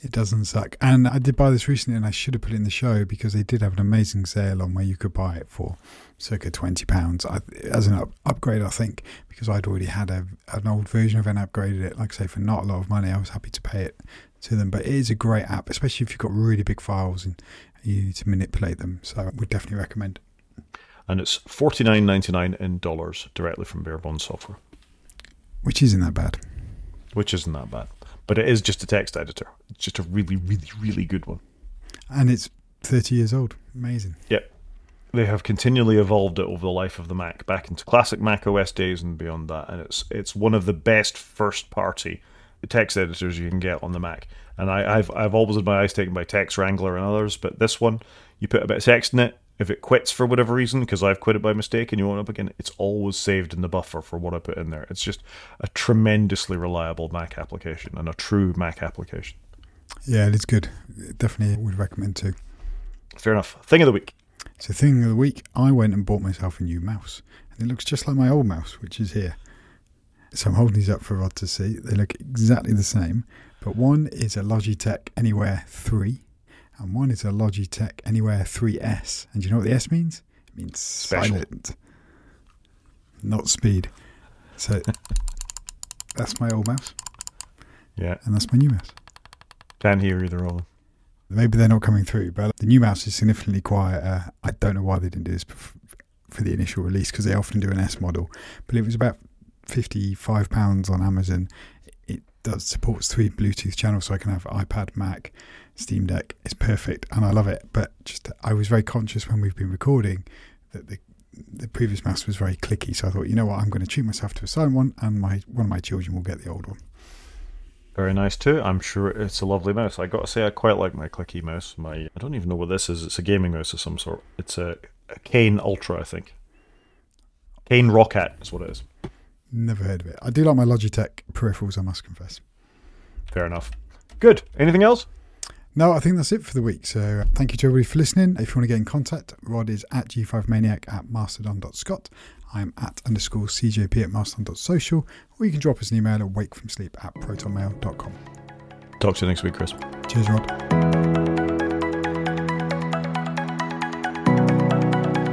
It doesn't suck. And I did buy this recently and I should have put it in the show because they did have an amazing sale on where you could buy it for circa £20 as an up- upgrade, I think, because I'd already had a, an old version of it and upgraded it, like I say, for not a lot of money. I was happy to pay it to them. But it is a great app, especially if you've got really big files and you need to manipulate them. So I would definitely recommend and it's forty nine ninety nine in dollars directly from Bare Bones Software, which isn't that bad. Which isn't that bad. but it is just a text editor. It's just a really, really, really good one. And it's 30 years old. Amazing. Yep. They have continually evolved it over the life of the Mac, back into classic Mac OS days and beyond that. And it's it's one of the best first party text editors you can get on the Mac. And I, have I've always had my eyes taken by TextWrangler and others, but this one, you put a bit of text in it. If it quits for whatever reason, because I've quit it by mistake and you want it up again, it's always saved in the buffer for what I put in there. It's just a tremendously reliable Mac application and a true Mac application. Yeah, it is good. Definitely would recommend too. Fair enough. Thing of the week. So, thing of the week, I went and bought myself a new mouse, and it looks just like my old mouse, which is here. So I'm holding these up for Rod to see. They look exactly the same, but one is a Logitech Anywhere 3, and one is a Logitech Anywhere 3S. And do you know what the S means? It means Special. silent, not speed. So that's my old mouse, Yeah, and that's my new mouse. can't hear either of them. Maybe they're not coming through, but the new mouse is significantly quieter. I don't know why they didn't do this for the initial release because they often do an S model, but it was about fifty-five pounds on Amazon. It does supports three Bluetooth channels, so I can have iPad, Mac, Steam Deck. is perfect, and I love it. But just I was very conscious when we've been recording that the the previous mouse was very clicky, so I thought, you know what, I'm going to treat myself to a silent one, and my one of my children will get the old one. Very nice too. I'm sure it's a lovely mouse. I got to say, I quite like my clicky mouse. My I don't even know what this is. It's a gaming mouse of some sort. It's a, a Kane Ultra, I think. Kane Roccat is what it is. Never heard of it. I do like my Logitech peripherals, I must confess. Fair enough. Good. Anything else? No, I think that's it for the week. So uh, thank you to everybody for listening. If you want to get in contact, Rod is at g5maniac at mastodon.scot. I'm at underscore cjp at mastodon.social. Or you can drop us an email at wakefromsleep at protonmail.com. Talk to you next week, Chris. Cheers, Rod.